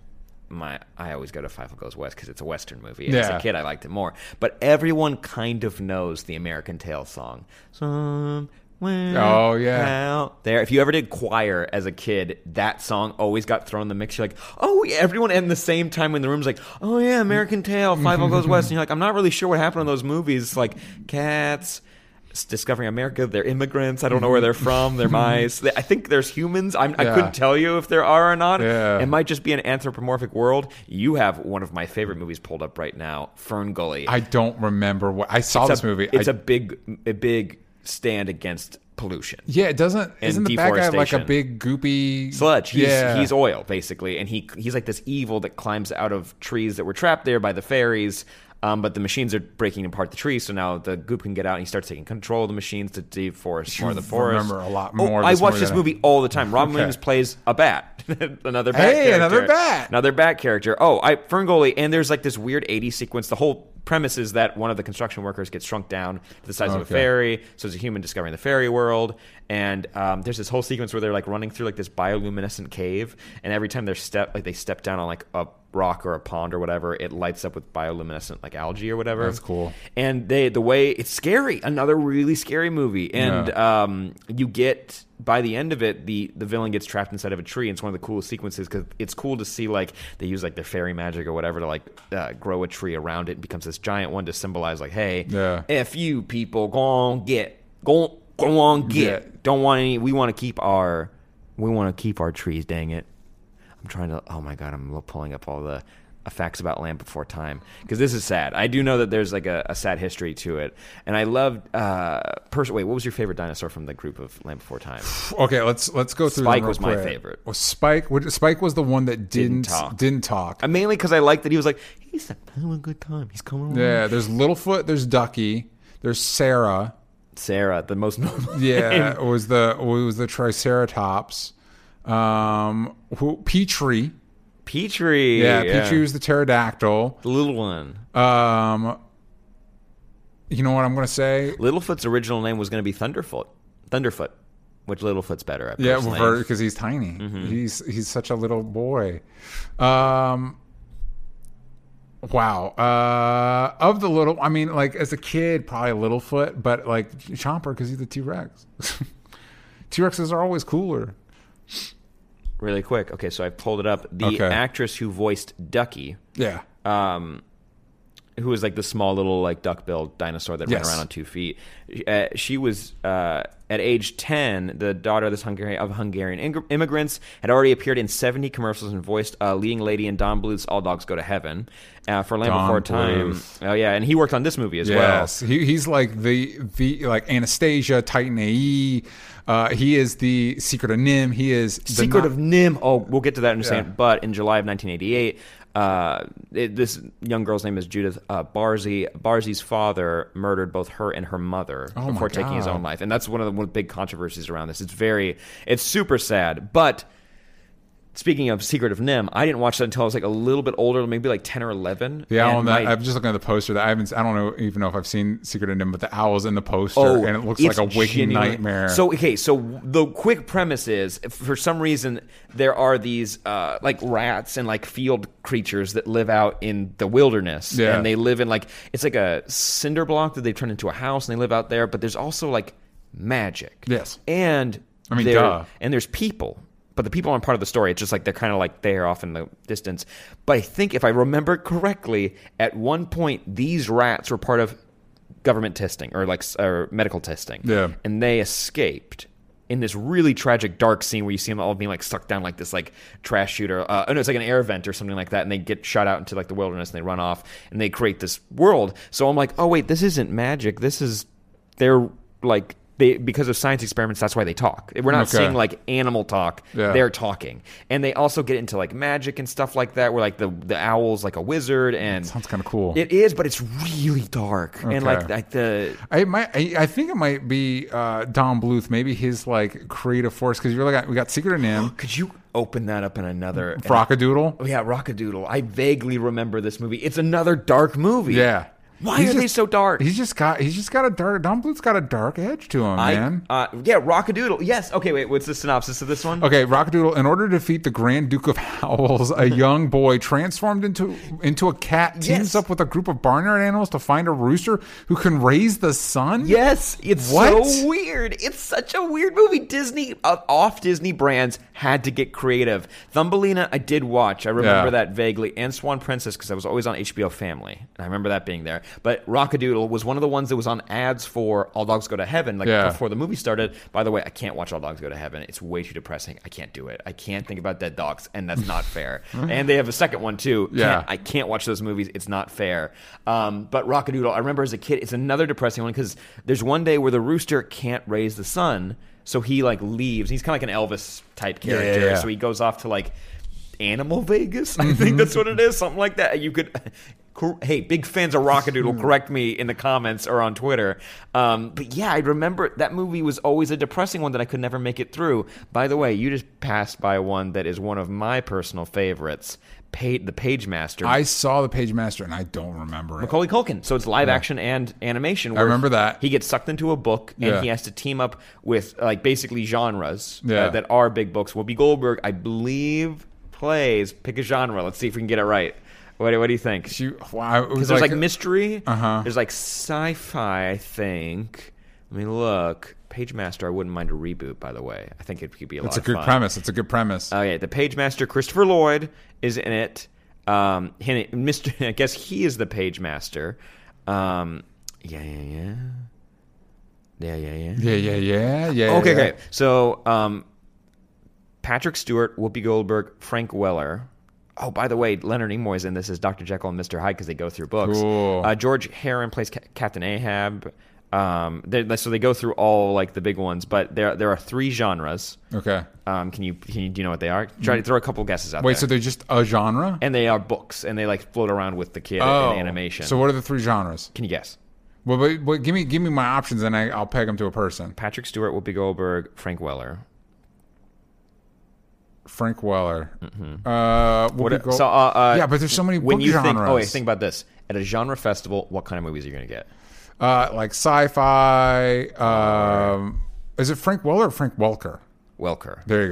my I always go to Fievel Goes West because it's a Western movie. And As a kid, I liked it more. But everyone kind of knows the American Tail song. Somewhere Oh, yeah. out there. If you ever did choir as a kid, that song always got thrown in the mix. You're like, oh, yeah. everyone at the same time in the room's like, oh yeah, American Tail, Fievel Goes West. And you're like, I'm not really sure what happened in those movies. Like Cats. Discovering America, they're immigrants. I don't know where they're mm-hmm. from. They're mm-hmm. mice. I think there's humans. I'm, I couldn't tell you if there are or not. Yeah. It might just be an anthropomorphic world. You have one of my favorite movies pulled up right now, Fern Gully. I don't remember what I saw It's this a, movie. It's I- a big, a big stand against pollution. Yeah, it doesn't. Isn't the bad guy like a big goopy Sludge. He's, yeah, he's oil basically, and he he's like this evil that climbs out of trees that were trapped there by the fairies. Um, but the machines are breaking apart the trees, so now the goop can get out, and he starts taking control of the machines to deforest more of the forest. remember a lot Oh, more of I watch this I- movie all the time. Robin Okay. Williams plays a bat, [LAUGHS] another bat. Hey, character. another bat. another bat character. Oh, I Ferngully, and there's like this weird '80s sequence. The whole premise is that one of the construction workers gets shrunk down to the size of a fairy, so it's a human discovering the fairy world. And um, there's this whole sequence where they're like running through like this bioluminescent cave, and every time they're step like they step down on like a rock or a pond or whatever, it lights up with bioluminescent like algae or whatever. That's cool. And they the way it's scary, another really scary movie, and um, you get by the end of it, the the villain gets trapped inside of a tree. And it's one of the coolest sequences because it's cool to see like they use like their fairy magic or whatever to like uh, grow a tree around it. It becomes this giant one to symbolize like, hey, Yeah. if you people go on get go go on get Yeah. don't want any. We want to keep our we want to keep our trees. Dang it. I'm trying to. Oh my god, I'm pulling up all the uh, facts about Land Before Time because this is sad. I do know that there's like a, a sad history to it, and I loved. Uh, pers- wait, what was your favorite dinosaur from the group of Land Before Time? [SIGHS] Okay, let's let's go through. Spike was my favorite. Was Spike? what- Spike was the one that didn't talk. Didn't talk. Uh, mainly because I liked that he was like he's having a good time. He's coming. yeah, there's Littlefoot. There's Ducky. There's Cera. Cera, the most normal. [LAUGHS] Yeah, it was the it was the Triceratops. Um, who, Petrie. Petrie. Yeah, Petrie was the pterodactyl. the little one. Um, you know what I'm gonna say? Littlefoot's original name was going to be Thunderfoot. Thunderfoot, which Littlefoot's better at. Yeah, because he's tiny. Mm-hmm. He's he's such a little boy. Um, wow. Uh, of the little, I mean, like as a kid, probably Littlefoot, but like Chomper because he's the T Rex. [LAUGHS] T Rexes are always cooler. Really quick. Okay, so I pulled it up. The Okay. actress who voiced Ducky, Yeah. um, who was like the small little like duck-billed dinosaur that Yes. ran around on two feet. Uh, she was uh, at age ten, the daughter of this Hungarian of Hungarian ing- immigrants, had already appeared in seventy commercials and voiced a leading lady in Don Bluth's All Dogs Go to Heaven uh, for Land Don Before Time. Oh yeah, and he worked on this movie as well. Yes, he, he's like the the like Anastasia, Titan AE. Uh, he is the Secret of NIMH. He is the Secret not- of NIMH. Oh, we'll get to that in a second. But in July of 1988, uh, it, this young girl's name is Judith uh, Barsi. Barsi's father murdered both her and her mother Oh before taking his own life, and that's one of the one of the big controversies around this. It's very, it's super sad, but speaking of Secret of NIMH, I didn't watch that until I was like a little bit older, maybe like ten or eleven. The owl my- I'm just looking at the poster. That I haven't. I don't know even know if I've seen Secret of NIMH, but the owl's in the poster, Oh, and it looks like a waking nightmare. So okay, so the quick premise is, for some reason, there are these uh, like rats and like field creatures that live out in the wilderness, Yeah. and they live in like it's like a cinder block that they turn into a house, and they live out there. But there's also like magic, Yes. and I mean, duh. and there's people. But the people aren't part of the story. It's just like they're kind of like there off in the distance. But I think if I remember correctly, at one point these rats were part of government testing or like or medical testing. Yeah. And they escaped in this really tragic dark scene where you see them all being like sucked down like this like trash shooter. Uh, oh no, it's like an air vent or something like that, and they get shot out into like the wilderness and they run off and they create this world. So I'm like, oh wait, this isn't magic. This is they're like. They, because of science experiments, that's why they talk. We're not Okay. seeing like animal talk. Yeah. They're talking, and they also get into like magic and stuff like that. Where like the the owl's like a wizard, and Sounds kinda cool. It is, but it's really dark, and like like the I might. I, I think it might be uh, Don Bluth. Maybe his like creative force because you really got we got Secret of NIMH, [GASPS] Could you open that up in another? Frockadoodle. Oh, yeah, Rockadoodle. I vaguely remember this movie. It's another dark movie. Yeah. Why He's are they so dark? He's just got. He's just got a dark. Don Bluth's got a dark edge to him, I, man. uh, yeah, Rockadoodle. Yes. Okay, wait. What's the synopsis of this one? Okay, Rockadoodle. In order to defeat the Grand Duke of Owls, a [LAUGHS] young boy transformed into into a cat teams Yes. up with a group of barnyard animals to find a rooster who can raise the sun. Yes, it's What? so weird. It's such a weird movie. Disney, uh, off Disney brands, had to get creative. Thumbelina, I did watch. I remember Yeah. that vaguely. And Swan Princess, because I was always on HBO Family. And I remember that being there. But Rockadoodle was one of the ones that was on ads for All Dogs Go to Heaven, like Yeah. before the movie started. By the way, I can't watch All Dogs Go to Heaven. It's way too depressing. I can't do it. I can't think about dead dogs, and that's not fair. [LAUGHS] and they have a second one, too. Can't- Yeah. I can't watch those movies. It's not fair. Um, but Rockadoodle, I remember as a kid, it's another depressing one because there's one day where the rooster can't raise the sun, so he like leaves. He's kind of like an Elvis type character, yeah, yeah. so he goes off to like Animal Vegas. I think that's what it is, something like that. You could. Cor- Hey, big fans of Rockadoodle, correct me in the comments or on Twitter. Um, but yeah, I remember that movie was always a depressing one that I could never make it through. By the way, you just passed by one that is one of my personal favorites, pa- The Page Master. I saw the Page Master and I don't remember it. Macaulay Culkin. So it's live action and animation. where remember that. He gets sucked into a book and Yeah. he has to team up with like basically genres uh, that are big books. Whoopi Goldberg, I believe, plays. Pick a genre. Let's see if we can get it right. What, do- what do you think? She, wow, it was Because there's like, mystery. Uh-huh. There's like sci-fi. I think. Let me look. Page Master. I wouldn't mind a reboot. By the way, I think it could be a lot. It's lot a good fun. premise. It's a good premise. Okay, the page master Christopher Lloyd is in it. Um, he- Mr. [LAUGHS] I guess he is the page master. Um, yeah, yeah, yeah, yeah, yeah, yeah. yeah, yeah, yeah, yeah. Okay, yeah. okay. So, um, Patrick Stewart, Whoopi Goldberg, Frank Weller. Oh, by the way, Leonard Nimoy is in this as Dr. Jekyll and Mr. Hyde because they go through books. Cool. Uh, George Hearn plays Ca- Captain Ahab. Um, they- so they go through all like the big ones, but there there are three genres. Okay. Um, can you can you do you know what they are? Try to throw a couple guesses out Wait, there. so they're just a genre? and they are books, and they like float around with the kid oh, in animation. So what are the three genres? can you guess? Well, but, but give me give me my options, and I, I'll peg them to a person. Patrick Stewart, Whoopi Goldberg, Frank Weller. Frank Weller. Uh, What? So, uh, uh, yeah, but there's so many when you genres. think, oh wait, think about this. At a genre festival, what kind of movies are you going to get? uh, like sci-fi. Um, is it Frank Weller or Frank Welker? Welker. There you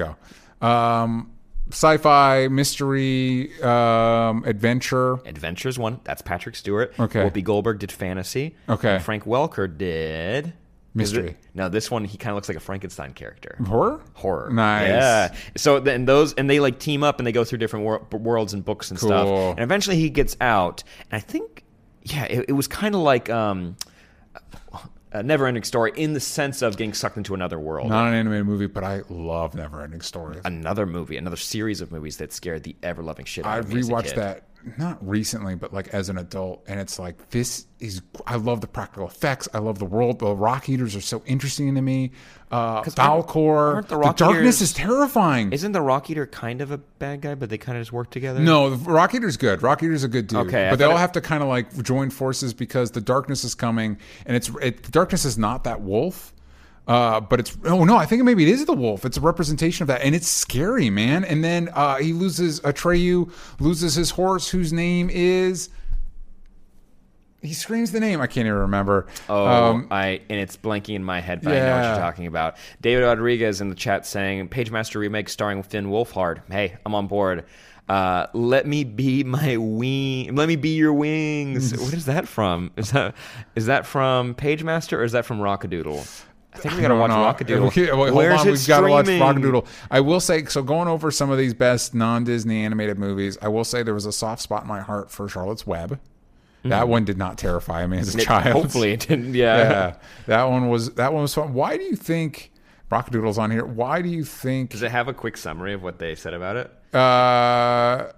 go. Um, sci-fi, mystery, um, adventure. Adventures one. That's Patrick Stewart. Okay. Whoopi Goldberg did fantasy. Okay. Frank Welker did Mystery. Now this one he kind of looks like a Frankenstein character. Horror? horror. Nice. Yeah. So then those and they like team up and they go through different wor- worlds and books and stuff. And eventually he gets out. And I think, yeah, it, it was kind of like um, a never-ending story in the sense of getting sucked into another world. Not an animated movie, but I love Neverending Story. Another movie, another series of movies that scared the ever-loving shit out I of me. a rewatched that not recently, but like as an adult, and it's like this is. I love the practical effects. I love the world. The rock eaters are so interesting to me. Uh, Falkor. aren't the The, Rock darkness Eaters- is terrifying. Isn't the Rock Eater kind of a bad guy, but they kind of just work together? no, the Rock Eater's good. Rock Eater's a good dude. Okay, but they all it- have to kind of like join forces because the darkness is coming, and it's it, the darkness is not that wolf. Uh, but it's oh no, I think maybe it is the wolf. It's a representation of that, and it's scary, man. And then uh, he loses Atreyu loses his horse, whose name is. He screams the name. I can't even remember. Oh, Um, I and it's blanking in my head, but I know what you're talking about. David Rodriguez in the chat saying Pagemaster remake starring Finn Wolfhard. Hey, I'm on board. Uh, let me be my wing. Let me be your wings. [LAUGHS] what is that from? Is that is that from Pagemaster or is that from Rockadoodle? I think we gotta watch Rockadoodle. Okay, [LAUGHS] wait, hold Where's on, it we've got to watch streaming? Rockadoodle. I will say, so going over some of these best non-Disney animated movies, I will say there was a soft spot in my heart for Charlotte's Web. That one did not terrify me as a It- child. Hopefully it didn't. Yeah. [LAUGHS] yeah, that one was that one was fun. Why do you think Rockadoodle's on here? Why do you think? Does it have a quick summary of what they said about it? Uh,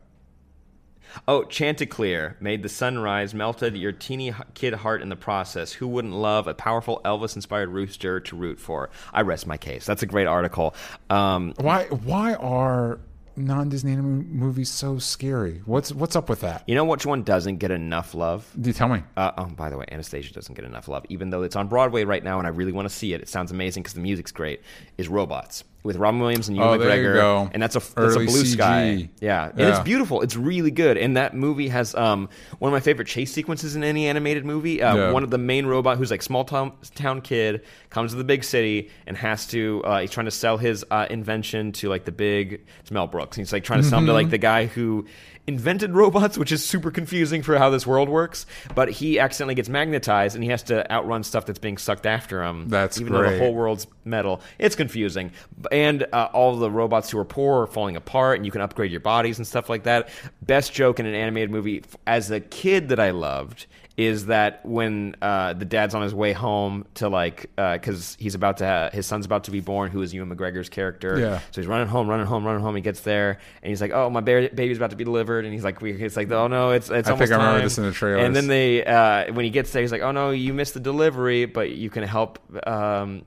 Oh, Chanticleer made the sunrise, melted your teeny kid heart in the process. Who wouldn't love a powerful Elvis-inspired rooster to root for? I rest my case. That's a great article. Um, why why are non-Disney anime movies so scary? What's what's up with that? you know which one doesn't get enough love? Do you tell me? Uh, oh, by the way, Anastasia doesn't get enough love, even though it's on Broadway right now, and I really want to see it. It sounds amazing because the music's great. Is Robots with Robin Williams and Ewan Oh, McGregor, go. and that's a that's a blue CG. sky. Yeah, and it's beautiful. It's really good, and that movie has um, one of my favorite chase sequences in any animated movie. Uh, Yeah. One of the main robot, who's like small town, town kid, comes to the big city and has to. Uh, he's trying to sell his uh, invention to like the big. It's Mel Brooks. And he's like trying to sell him to Mm-hmm. like the guy who invented robots, which is super confusing for how this world works. But he accidentally gets magnetized and he has to outrun stuff that's being sucked after him. That's even though the whole world's metal. It's confusing, and uh, all the robots who are poor are falling apart, and you can upgrade your bodies and stuff like that. Best joke in an animated movie as a kid that I loved is that when uh, the dad's on his way home to like because he's about to ha- his son's about to be born, who is Ewan McGregor's character. Yeah. So he's running home, running home, running home. He gets there, and he's like, "Oh, my ba- baby's about to be delivered," and he's like, we, "It's like, oh no, it's it's I almost think I remember time." this in the trailers. And then they uh, when he gets there, he's like, "Oh no, you missed the delivery, but you can help." Um,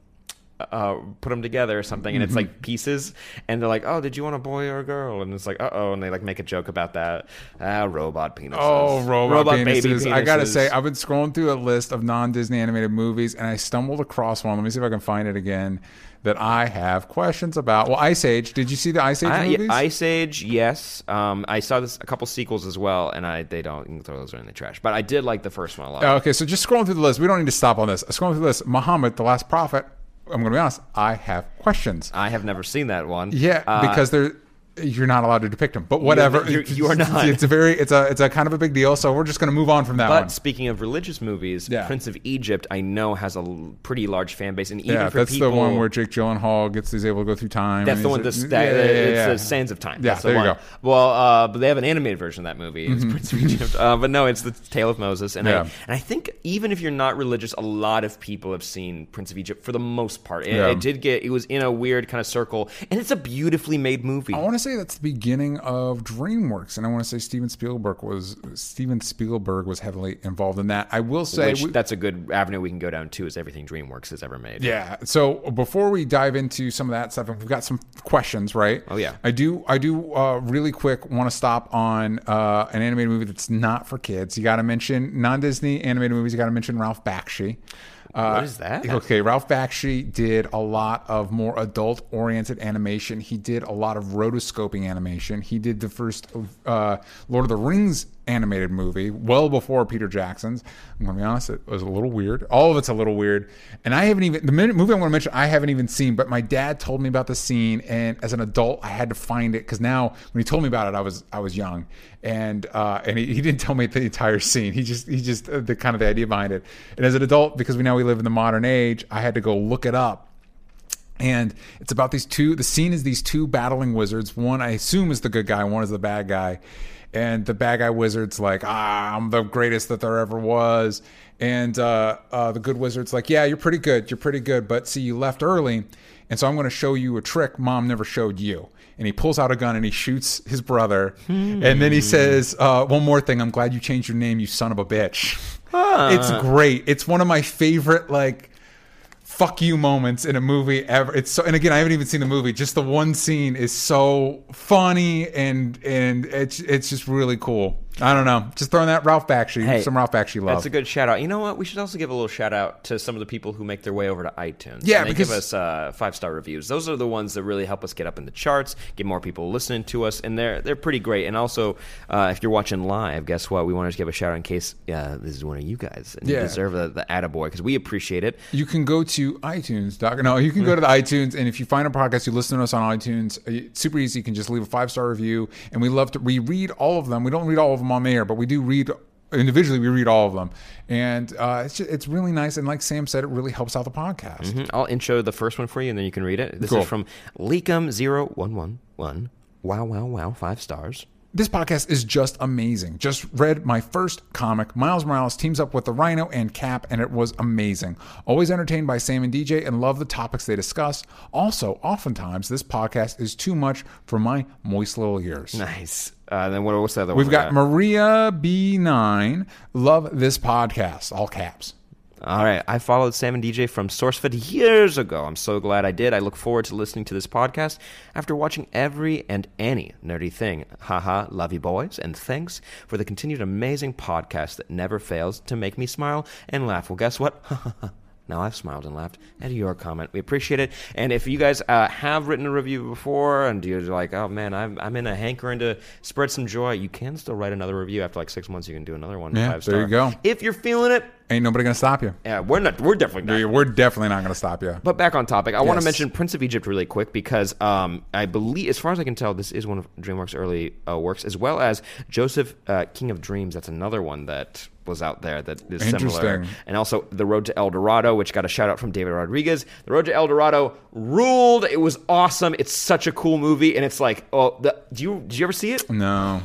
uh, put them together or something, and it's Mm-hmm. like pieces, and they're like, "Oh, did you want a boy or a girl?" And it's like, "Uh oh," and they like make a joke about that. Ah, robot penises. Oh, robot, baby penises. I gotta say, I've been scrolling through a list of non-Disney animated movies, and I stumbled across one. Let me see if I can find it again. That I have questions about. Well, Ice Age. Did you see the Ice Age I, movies? Ice Age, yes. Um, I saw this a couple sequels as well, and I they don't you can throw those in the trash. But I did like the first one a lot. Uh, okay, so just scrolling through the list. We don't need to stop on this. Scrolling through the list. Muhammad, the Last Prophet. I'm going to be honest. I have questions. I have never seen that one. Yeah, Uh, because they're you're not allowed to depict them. But whatever. you're- you are not. It's a very it's a it's a kind of a big deal. So we're just going to move on from that But one. speaking of religious movies, Yeah. Prince of Egypt, I know has a l- pretty large fan base, and even Yeah, for that's people, the one where Jake Gyllenhaal gets is able to go through time. That's the one. That's, yeah, that, yeah, yeah, it's the Sands of Time. Yeah, That's the there you one. go. Well, uh, but they have an animated version of that movie. It's Prince of Egypt. Uh, but no, it's the Tale of Moses. And I and I think even if you're not religious, a lot of people have seen Prince of Egypt for the most part. It, it did get. It was in a weird kind of circle, and it's a beautifully made movie. I want to say that's the beginning of DreamWorks, and I want to say Steven Spielberg was Steven Spielberg was heavily involved in that. I will say, which we- that's a good avenue we can go down too. Is everything DreamWorks has ever made? yeah. So before we dive into some of that stuff, we've got some questions, right? Oh, yeah. I do. I do uh, really quick want to stop on uh, an animated movie that's not for kids. You got to mention non-Disney animated movies. You got to mention Ralph Bakshi. Uh, What is that? Okay, Ralph Bakshi did a lot of more adult oriented animation. He did a lot of rotoscoping animation. He did the first uh, Lord of the Rings animated movie well before Peter Jackson's. I'm to be honest, it was a little weird. All of it's a little weird. And I haven't even, the movie I want to mention, I haven't even seen, but my dad told me about the scene. And as an adult, I had to find it because now when he told me about it, I was, I was young. And, uh, and he, he didn't tell me the entire scene. He just, he just, uh, the kind of the idea behind it. And as an adult, because we now we live in the modern age, I had to go look it up and it's about these two the scene is these two battling wizards one i assume is the good guy one is the bad guy and the bad guy wizard's like ah i'm the greatest that there ever was. And uh, uh, the good wizard's like yeah you're pretty good. You're pretty good but see you left early and so i'm going to show you a trick mom never showed you. And he pulls out a gun and he shoots his brother. And then he says uh, one more thing. I'm glad you changed your name you son of a bitch. It's great. It's one of my favorite like fuck you moments in a movie ever. It's so, and again, I haven't even seen the movie. Just the one scene is so funny and and it's it's just really cool. I don't know. Just throwing that Ralph Bakshi, Hey, some Ralph Bakshi love. That's a good shout out. You know what? We should also give a little shout out to some of the people who make their way over to iTunes. Yeah, and they because- give us uh, five star reviews. Those are the ones that really help us get up in the charts, get more people listening to us, and they're they're pretty great. And also, uh, if you're watching live, guess what? We want to give a shout out in case uh, this is one of you guys and you deserve the, the attaboy because we appreciate it. You can go to iTunes. Doc. No, you can go to the iTunes, and if you find a podcast, you listen to us on iTunes. uh, It's super easy. You can just leave a five star review, and we love to. We read all of them. We don't read all of them on the air, but we do read individually. We read all of them, and uh, it's just, it's really nice. And like Sam said, it really helps out the podcast. Mhm. I'll intro the first one for you, and then you can read it. This Cool. is from Leakum0111. Wow, wow, wow, five stars. This podcast is just amazing. Just read my first comic. Miles Morales teams up with the Rhino and Cap, and it was amazing. Always entertained by Sam and DJ and love the topics they discuss. Also, oftentimes, this podcast is too much for my moist little ears. Nice. Uh, then what, what's the other one? We've we got Maria B9. Love this podcast. All caps. All right. I followed Sam and DJ from SourceFed years ago. I'm so glad I did. I look forward to listening to this podcast after watching every and any nerdy thing. Haha, love you boys, and thanks for the continued amazing podcast that never fails to make me smile and laugh. Well, guess what? [LAUGHS] Now I've smiled and laughed at your comment. We appreciate it. And if you guys uh, have written a review before and you're like, oh man, I'm, I'm in a hankering to spread some joy, you can still write another review. After like six months, you can do another one. Yeah, there you go. If you're feeling it, Ain't nobody to stop you. yeah, we're not. We're definitely not. We're definitely not to stop you. But back on topic, I want to Yes. mention Prince of Egypt really quick because um, I believe, as far as I can tell, this is one of DreamWorks' early uh, works, as well as Joseph, uh, King of Dreams. That's another one that was out there that is similar. Interesting. And also The Road to El Dorado, which got a shout out from David Rodriguez. The Road to El Dorado ruled. It was awesome. It's such a cool movie, and it's like, oh, the, do you did you ever see it? No.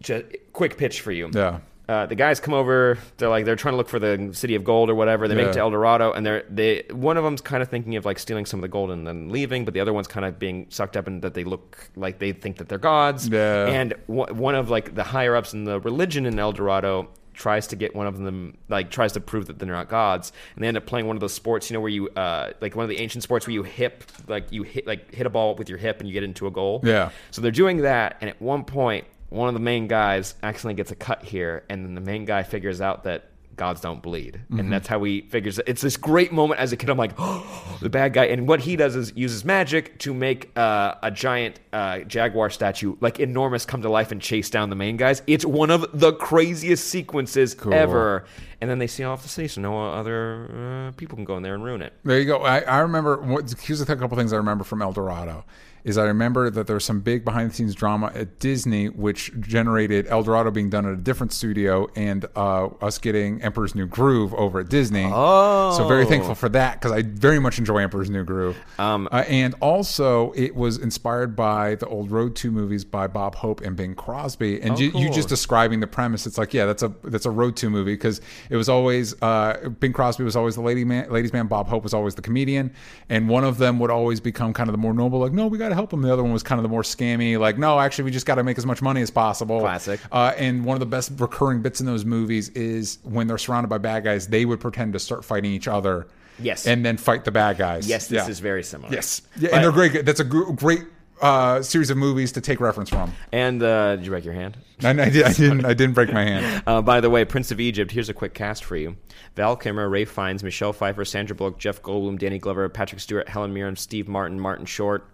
Just, quick pitch for you. Yeah. Uh, the guys come over. They're like they're trying to look for the city of gold or whatever. They make it to El Dorado, and they're they one of them's kind of thinking of like stealing some of the gold and then leaving, but the other one's kind of being sucked up in that they look like they think that they're gods. Yeah. And w- one of like the higher ups in the religion in El Dorado tries to get one of them like tries to prove that they're not gods, and they end up playing one of those sports, you know, where you uh like one of the ancient sports where you hip like you hit like hit a ball with your hip and you get into a goal. Yeah. So they're doing that, and at one point, one of the main guys accidentally gets a cut here, and then the main guy figures out that gods don't bleed, Mm-hmm. and that's how he figures. It's this great moment as a kid. I'm like, oh, [GASPS] the bad guy, and what he does is uses magic to make uh, a giant uh, jaguar statue, like enormous, come to life and chase down the main guys. It's one of the craziest sequences ever. And then they seal off the city, so no other uh, people can go in there and ruin it. There you go. I, I remember. What, here's a couple things I remember from El Dorado. Is I remember that there was some big behind the scenes drama at Disney, which generated El Dorado being done at a different studio, and uh, us getting Emperor's New Groove over at Disney. Oh. so very thankful for that because I very much enjoy Emperor's New Groove. Um, uh, and also, it was inspired by the old Road to movies by Bob Hope and Bing Crosby. And Oh, you, you just describing the premise, it's like, yeah, that's a that's a Road to movie because it was always uh, Bing Crosby was always the lady man, ladies man. Bob Hope was always the comedian, and one of them would always become kind of the more noble, like, no, we got to help him. The other one was kind of the more scammy, like, no, actually, we just got to make as much money as possible. Classic. Uh, and one of the best recurring bits in those movies is when they're surrounded by bad guys, they would pretend to start fighting each other. Yes. and then fight the bad guys. Yes, this Yeah. is very similar. Yes, yeah, But- and they're great. That's a gr- great uh, series of movies to take reference from. And uh, did you break your hand? [LAUGHS] And I, did, I didn't. I didn't break my hand. [LAUGHS] Uh, by the way, Prince of Egypt, here's a quick cast for you. Val Kilmer, Ralph Fiennes, Michelle Pfeiffer, Sandra Bullock, Jeff Goldblum, Danny Glover, Patrick Stewart, Helen Mirren, Steve Martin, Martin Short.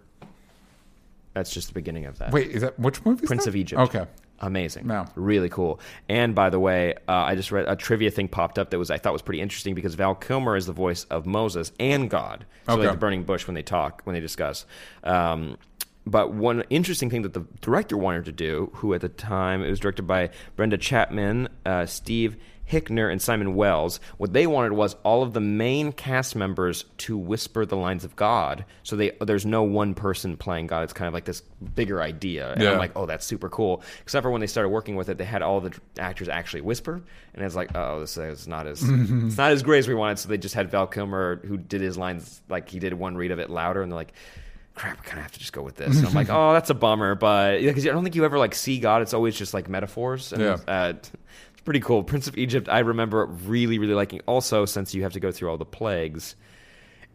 That's just the beginning of that. Wait, is that which movie? Prince that? of Egypt. Okay. Amazing. Yeah. Really cool. And by the way, uh, I just read a trivia thing popped up that was I thought was pretty interesting because Val Kilmer is the voice of Moses and God. So Okay. like the burning bush when they talk, when they discuss. Um, but one interesting thing that the director wanted to do, who at the time it was directed by Brenda Chapman, uh, Steve Hickner, and Simon Wells, what they wanted was all of the main cast members to whisper the lines of God. So they there's no one person playing God. It's kind of like this bigger idea. And Yeah. I'm like, oh, that's super cool. Except for when they started working with it, they had all the actors actually whisper, and it's like, oh, this is not as [LAUGHS] it's not as great as we wanted. So they just had Val Kilmer who did his lines like he did one read of it louder, and they're like. Crap, we kind of have to just go with this. And I'm like, [LAUGHS] oh, that's a bummer, but because I don't think you ever like see God. It's always just like metaphors. And, Yeah. uh, pretty cool. Prince of Egypt, I remember really, really liking. Also, since you have to go through all the plagues,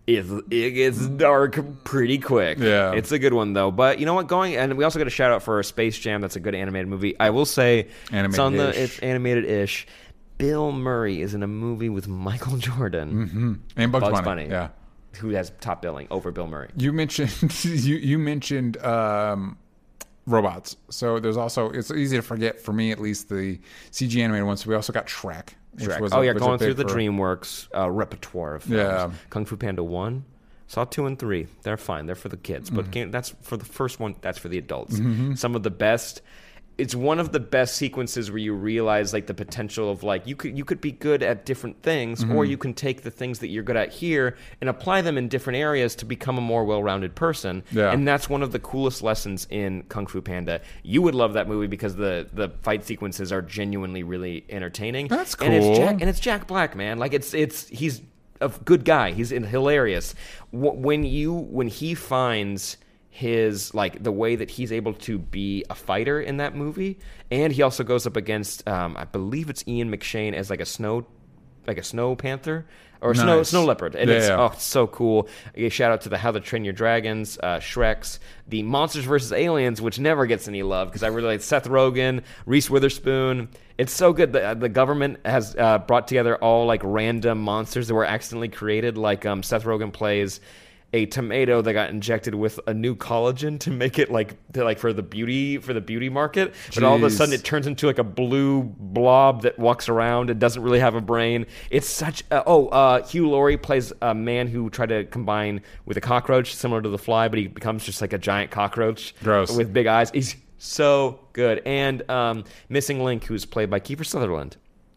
It's, it gets dark pretty quick. Yeah. It's a good one, though. But you know what? Going, and we also got a shout out for a Space Jam. That's a good animated movie. I will say it's on the, it's animated ish. Bill Murray is in a movie with Michael Jordan, And Bugs, Bugs Bunny. Bunny. Yeah. who has top billing over Bill Murray. You mentioned [LAUGHS] you you mentioned um, robots. So there's also it's easy to forget for me at least the CG animated ones. We also got Shrek. Shrek. was oh a- yeah, going through the for- DreamWorks uh, repertoire of films. Yeah. Kung Fu Panda one, saw two and three. They're fine. They're for the kids. Mm-hmm. But can that's for the first one. That's for the adults. Some of the best. It's one of the best sequences where you realize like the potential of like you could you could be good at different things, Mm-hmm. or you can take the things that you're good at here and apply them in different areas to become a more well-rounded person. Yeah. And that's one of the coolest lessons in Kung Fu Panda. You would love that movie because the the fight sequences are genuinely really entertaining. That's And it's cool. Jack, and it's Jack Black, man. Like it's it's he's a good guy. He's hilarious. When you when he finds his like the way that he's able to be a fighter in that movie, and he also goes up against um, I believe it's Ian McShane as like a snow like a snow panther or snow Nice. snow leopard, and Yeah, it's yeah. oh it's so cool. A shout out to the How to Train Your Dragons, uh, Shreks, the Monsters vs Aliens, which never gets any love because I really like Seth Rogen, Reese Witherspoon. It's so good. The, the government has uh, brought together all like random monsters that were accidentally created. Like um, Seth Rogen plays a tomato that got injected with a new collagen to make it like to, like for the beauty for the beauty market. But all of a sudden it turns into like a blue blob that walks around and doesn't really have a brain. It's such. A, oh, uh, Hugh Laurie plays a man who tried to combine with a cockroach, similar to the Fly, but he becomes just like a giant cockroach Gross. with big eyes. He's so good. And um, Missing Link, who's played by Kiefer Sutherland,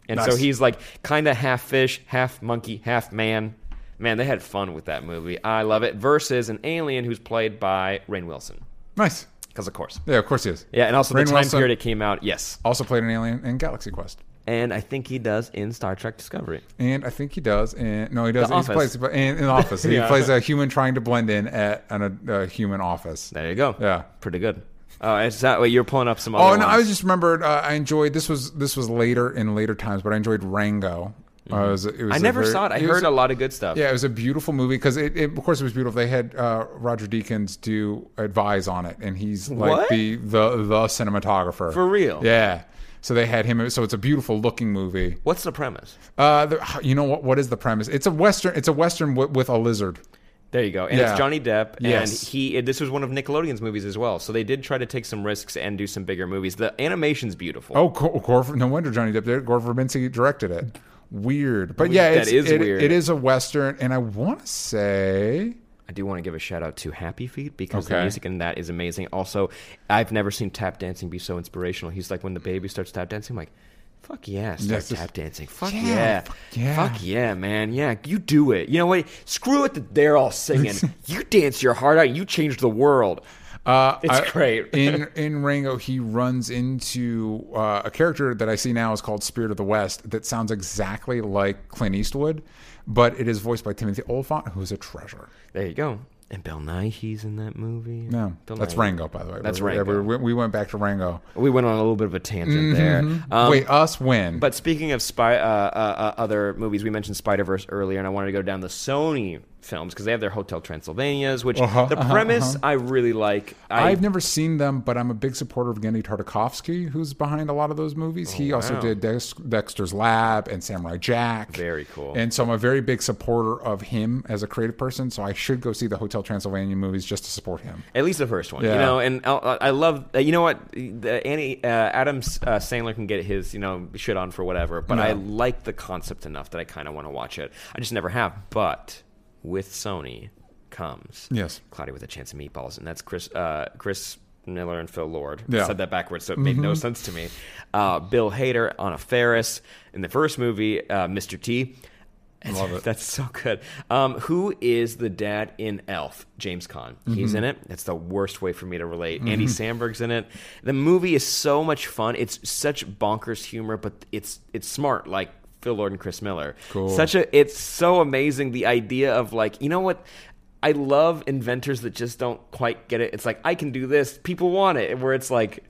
and so he's like kind of half fish, half monkey, half man. Man, they had fun with that movie. I love it. Versus an alien who's played by Rainn Wilson, Nice. because of course. Yeah, of course he is. Yeah, and also Rainn the time Wilson- period it came out. Yes, Also played an alien in Galaxy Quest. and I think he does in Star Trek Discovery. And I think he does. And no, he does. The He plays in, in office. [LAUGHS] He plays a human trying to blend in at an, a, a human office. There you go. Yeah. pretty good. Oh, is that wait? You're pulling up some. Oh no! I ones. just remembered. Uh, I enjoyed this was this was later in later times, but I enjoyed Rango. Uh, it was, it was Mm-hmm. I a never very- saw it. I was- heard a lot of good stuff. Yeah, it was a beautiful movie because it, it, of course, it was beautiful. They had uh, Roger Deakins do advise on it, and he's like What? the the the cinematographer For real? Yeah. So they had him. So it's a beautiful looking movie. What's the premise? Uh, the, you know what? What is the premise? It's a western. It's a western with, with a lizard. There you go. And Yeah. it's Johnny Depp, and Yes. he. This was one of Nickelodeon's movies as well. So they did try to take some risks and do some bigger movies. The animation's beautiful. Oh, Gore, Gore, no wonder Johnny Depp did. Gore Verbinski directed it. Weird, but yeah, That is it- weird. It is a western, and I want to say I do want to give a shout out to Happy Feet because the music in that is amazing. Also, I've never seen tap dancing be so inspirational. He's like when the baby starts tap dancing, I'm like, fuck yeah, start tap dancing. Fuck Yeah, yeah. fuck yeah. Fuck yeah, man. Yeah, you do it. You know what? Screw it that they're all singing. [LAUGHS] you dance your heart out. You change the world. Uh, It's I- great. [LAUGHS] in in Rango, he runs into uh, a character that I see now is called Spirit of the West that sounds exactly like Clint Eastwood, but it is voiced by Timothy Olyphant, who's a treasure. There you go. And Bill Nighy's in that movie. No, Bill that's Nighy. Rango, by the way. That's We're- Rango. we're- We went back to Rango. We went on a little bit of a tangent there. Um, Wait, us when? But speaking of spy, uh, uh, uh, other movies, we mentioned Spider Verse earlier, and I wanted to go down the Sony films because they have their Hotel Transylvanias, which Uh-huh, the uh-huh, premise I really like. I, I've never seen them, but I'm a big supporter of Genndy Tartakovsky, who's behind a lot of those movies. he also did Dex- Dexter's Lab and Samurai Jack. Very cool. And so I'm a very big supporter of him as a creative person. So I should go see the Hotel Transylvania movies just to support him. At least the first one, yeah. you know, and I, I love. Uh, you know what? The, Annie uh, Adam uh, Sandler can get his, you know, shit on for whatever, but No. I like the concept enough that I kind of want to watch it. I just never have. But with Sony comes Yes. Cloudy with a Chance of Meatballs, and that's Chris uh, Chris Miller and Phil Lord. Yeah. Mm-hmm. Said that backwards, so it made no sense to me. Uh, Bill Hader Anna Faris in the first movie, uh, Mr. T. Love it. [LAUGHS] That's so good. Um, who is the dad in Elf? James Caan. Mm-hmm. He's in it. That's the worst way for me to relate. Andy Samberg's in it. The movie is so much fun. It's such bonkers humor, but it's it's smart. Like Phil Lord and Chris Miller. Cool. Such a. It's so amazing. The idea of like you know what. I love inventors that just don't quite get it. It's like I can do this, people want it. Where it's like,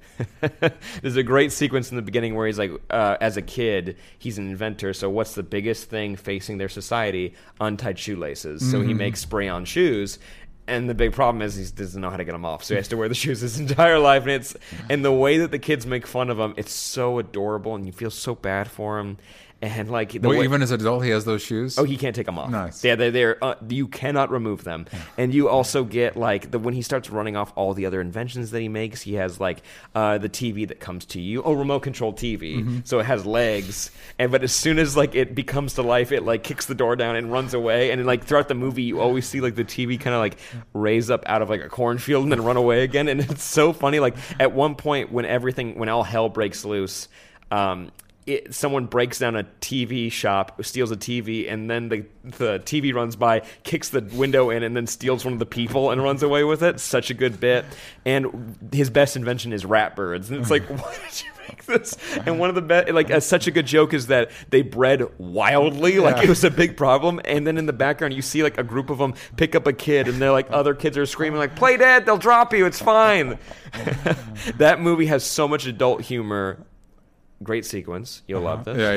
[LAUGHS] there's a great sequence in the beginning where he's like, uh, as a kid, he's an inventor. So what's the biggest thing facing their society? Untied shoelaces. So he makes spray-on shoes. And the big problem is he doesn't know how to get them off, so he has to wear the [LAUGHS] shoes his entire life. And it's and the way that the kids make fun of him, it's so adorable, and you feel so bad for him. And like the Well, way, even as an adult, he has those shoes. Oh, he can't take them off. Nice. Yeah, they're, they're uh, you cannot remove them. And you also get like the when he starts running off all the other inventions that he makes. He has like uh, the TV that comes to you. Oh, remote control TV. Mm-hmm. So it has legs. And but as soon as like it becomes to life, it like kicks the door down and runs away. And like throughout the movie, you always see like the TV kind of like raise up out of like a cornfield and then run away again. And it's so funny. Like at one point when everything when all hell breaks loose. Um, it, someone breaks down a TV shop, steals a TV, and then the the TV runs by, kicks the window in, and then steals one of the people and runs away with it. Such a good bit. And his best invention is rat birds, and it's like, [LAUGHS] why did you make this? And one of the best, like, uh, such a good joke is that they bred wildly, like Yeah. it was a big problem. And then in the background, you see like a group of them pick up a kid, and they're like, other kids are screaming like, "Play dead, they'll drop you, it's fine." [LAUGHS] that movie has so much adult humor great sequence. You'll love this. Yeah,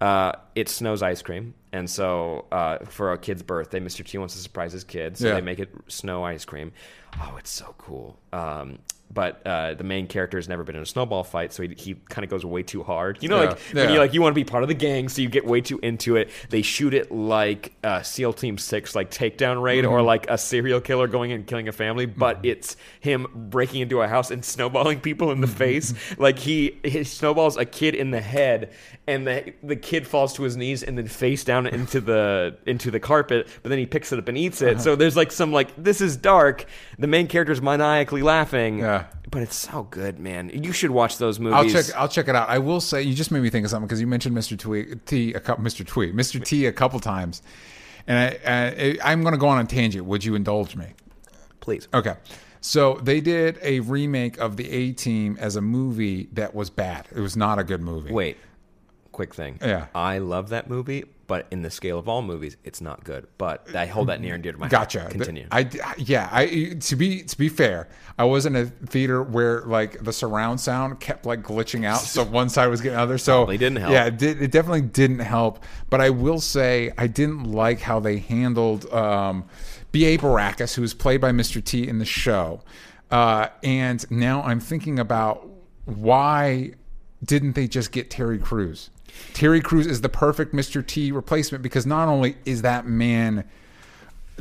yeah, Uh, it snows ice cream, and so uh, for a kid's birthday, Mr. T wants to surprise his kid, so Yeah. they make it snow ice cream. Oh, it's so cool. Um, but uh, the main character has never been in a snowball fight, so he, he kind of goes way too hard. You know, Yeah, like when you like you want to be part of the gang, so you get way too into it. They shoot it like uh, SEAL Team Six, like takedown raid, Mm-hmm. or like a serial killer going and killing a family. But it's him breaking into a house and snowballing people in the face. like he he snowballs a kid in the head, and the the kid falls to his knees and then face down into the into the carpet. But then he picks it up and eats Uh-huh. it. So there's like some like this is dark. The main character's maniacally laughing. Yeah. But it's so good, man. You should watch those I'll movies. check. I'll check it out. I will say, you just made me think of something because you mentioned Mr. Tweet, T, a couple, Mr. Tweet, Mr. T, a couple times, and I, uh, I, I'm going to go on a tangent. Would you indulge me? Please. Okay. So they did a remake of the A Team as a movie that was bad. It was not a good movie. Wait, quick thing. Yeah. I love that movie, but in the scale of all movies, it's not good. But I hold that near and dear to my Gotcha. heart. Continue. I, yeah. I to be to be fair, I was in a theater where like the surround sound kept like glitching out, so [LAUGHS] one side was getting other. So Probably didn't help. Yeah, it, did, it definitely didn't help. But I will say I didn't like how they handled um, B.A. Baracus, who was played by Mr. T in the show. Uh, and now I'm thinking about why didn't they just get Terry Crews? Terry Crews is the perfect Mr. T replacement because not only is that man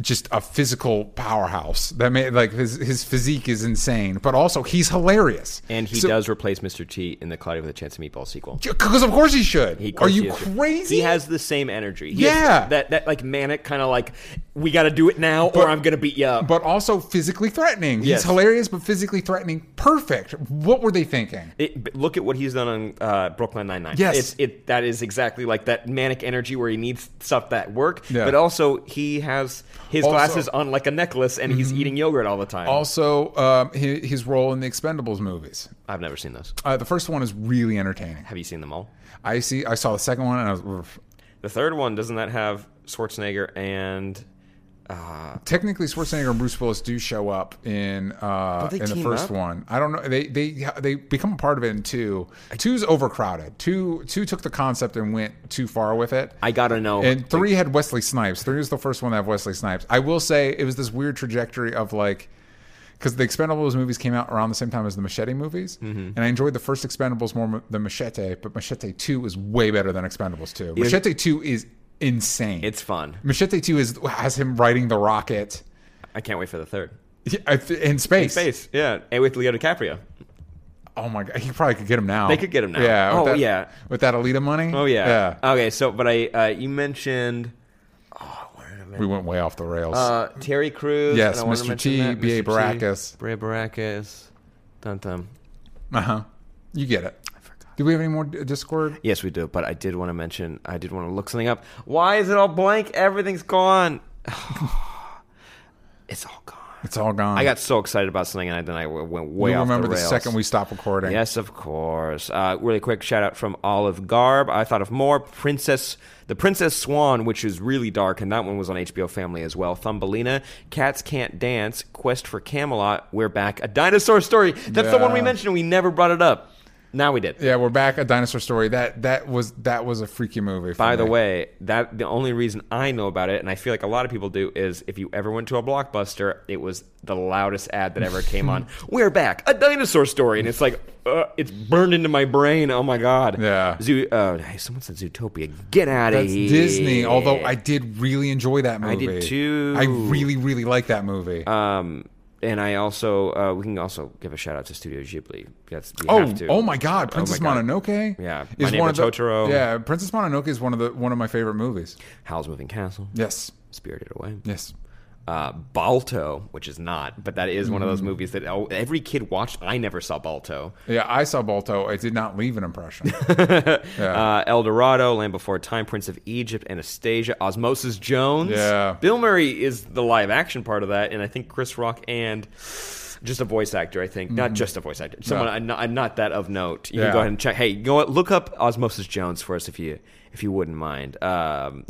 just a physical powerhouse, that man like his his physique is insane, but also he's hilarious. and he So- does replace Mr. T in the Cloudy with a Chance of Meatball sequel. because of course he should. He, Are you he crazy? He has the same energy. He Yeah. that that like manic kind of like we got to do it now or I'm gonna beat you up. but also physically threatening. Yes. He's hilarious, but physically threatening. Perfect. What were they thinking? It, look at what he's done on uh, Brooklyn Nine Nine. Yes. it's it that is exactly like that manic energy where he needs stuff that work, Yeah. but also he has his Also- glasses on like a necklace and he's eating yogurt all the time. Also, um, his, his role in the Expendables movies. I've never seen those. Uh, the first one is really entertaining. Have you seen them all? I see. I saw the second one, and I was oof. The third one doesn't that have Schwarzenegger and uh, technically Schwarzenegger and Bruce Willis do show up in uh, in the first up? one. I don't know. They they they become a part of it in two. Two's overcrowded. Two two took the concept and went too far with it. I gotta know. And three had Wesley Snipes. Three was the first one that had Wesley Snipes. I will say it was this weird trajectory of like because the Expendables movies came out around the same time as the Machete movies, Mm-hmm. and I enjoyed the first Expendables more than Machete, but Machete Two is way better than Expendables Two. Machete Two is insane. it's fun. Machete Two is has him riding the rocket I can't wait for the third. yeah, in space. Space, yeah, and with Leo DiCaprio. Oh my god, he probably could get him now. They could get him now. Yeah. with Oh, that- yeah. With that Alita money. Oh yeah. Yeah. Okay, so but I uh, you mentioned We went way off the rails. uh, Terry Crews. Yes, I Mr. T, B.A. Baracus. B.A. Baracus. Dun dun. uh huh. You get it. Do we have any more Discord? Yes, we do. But I did want to mention. I did want to look something up. Why is it all blank? Everything's gone. [SIGHS] it's all gone. It's all gone. I got so excited about something, and then I went way you off remember the the, second we stopped recording. Yes, of course. Uh, really quick shout out from Olive Garb. I thought of more Princess, the Princess Swan, which is really dark, and that one was on HBO Family as well. Thumbelina, Cats Can't Dance, Quest for Camelot. We're back. A dinosaur story. That's the one we mentioned. We never brought it up. Now we did. Yeah, we're back. A dinosaur story. That that was that was a freaky movie. for By the way, that the only reason I know about it, and I feel like a lot of people do, is if you ever went to a blockbuster, it was the loudest ad that ever came on. [LAUGHS] We're back, a dinosaur story, and it's like uh, it's burned into my brain. Oh my god! Yeah. Zoo. Uh, hey, someone said Zootopia. Get out of here. Disney. Although I did really enjoy that movie. I did too. I really, really like that movie. Um, and I also uh, we can also give a shout out to Studio Ghibli. That's oh, oh my God, Princess God. Mononoke. Yeah. is My one of the, Totoro. Yeah, Princess Mononoke is one of the one of my favorite movies. Howl's Moving Castle. Yes, Spirited Away. yes. Uh, Balto, which is not, but that is one of Mm. those movies that oh, every kid watched. I never saw Balto. Yeah, I saw Balto. It did not leave an impression. [LAUGHS] Uh, El Dorado, Land Before Time, Prince of Egypt, Anastasia, Osmosis Jones. Yeah. Bill Murray is the live action part of that, and I think Chris Rock and just a voice actor. I think not just a voice actor. Someone Mm-hmm. I'm not, I'm not that of note. You Yeah. can go ahead and check. Hey, go look up Osmosis Jones for us if you if you wouldn't mind. Um,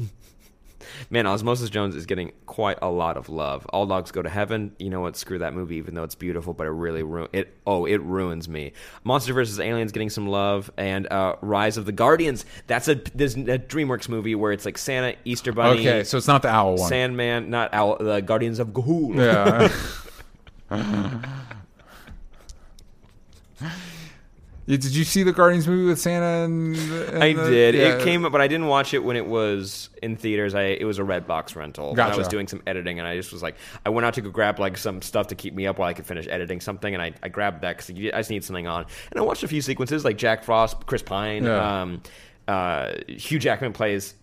Man, Osmosis Jones is getting quite a lot of love. All Dogs Go to Heaven. You know what? Screw that movie, even though it's beautiful, but it really ru- it. Oh, it ruins me. Monster vs. Aliens getting some love, and uh, Rise of the Guardians. That's a this a DreamWorks movie where it's like Santa, Easter Bunny, okay, so it's not the owl one. Sandman, not Owl, the Guardians of Ga'Hoole. Yeah. [LAUGHS] [LAUGHS] Did you see the Guardians movie with Santa? And, and I the- did. yeah. It came, up but I didn't watch it when it was in theaters. I it was a Redbox rental. And I was doing some editing, and I just was like, I went out to go grab like some stuff to keep me up while I could finish editing something, and I, I grabbed that because I just need something on. And I watched a few sequences like Jack Frost, Chris Pine, Yeah. um, uh, Hugh Jackman plays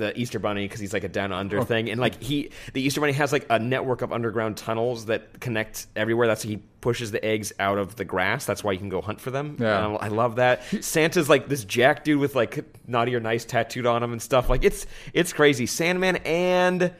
the Easter Bunny because he's like a down Oh. under thing, and like he, the Easter Bunny has like a network of underground tunnels that connect everywhere. That's he pushes the eggs out of the grass. That's why you can go hunt for them. Yeah. And I love that. Santa's like this Jack dude with like naughty or nice tattooed on him and stuff. Like it's it's crazy. Sandman and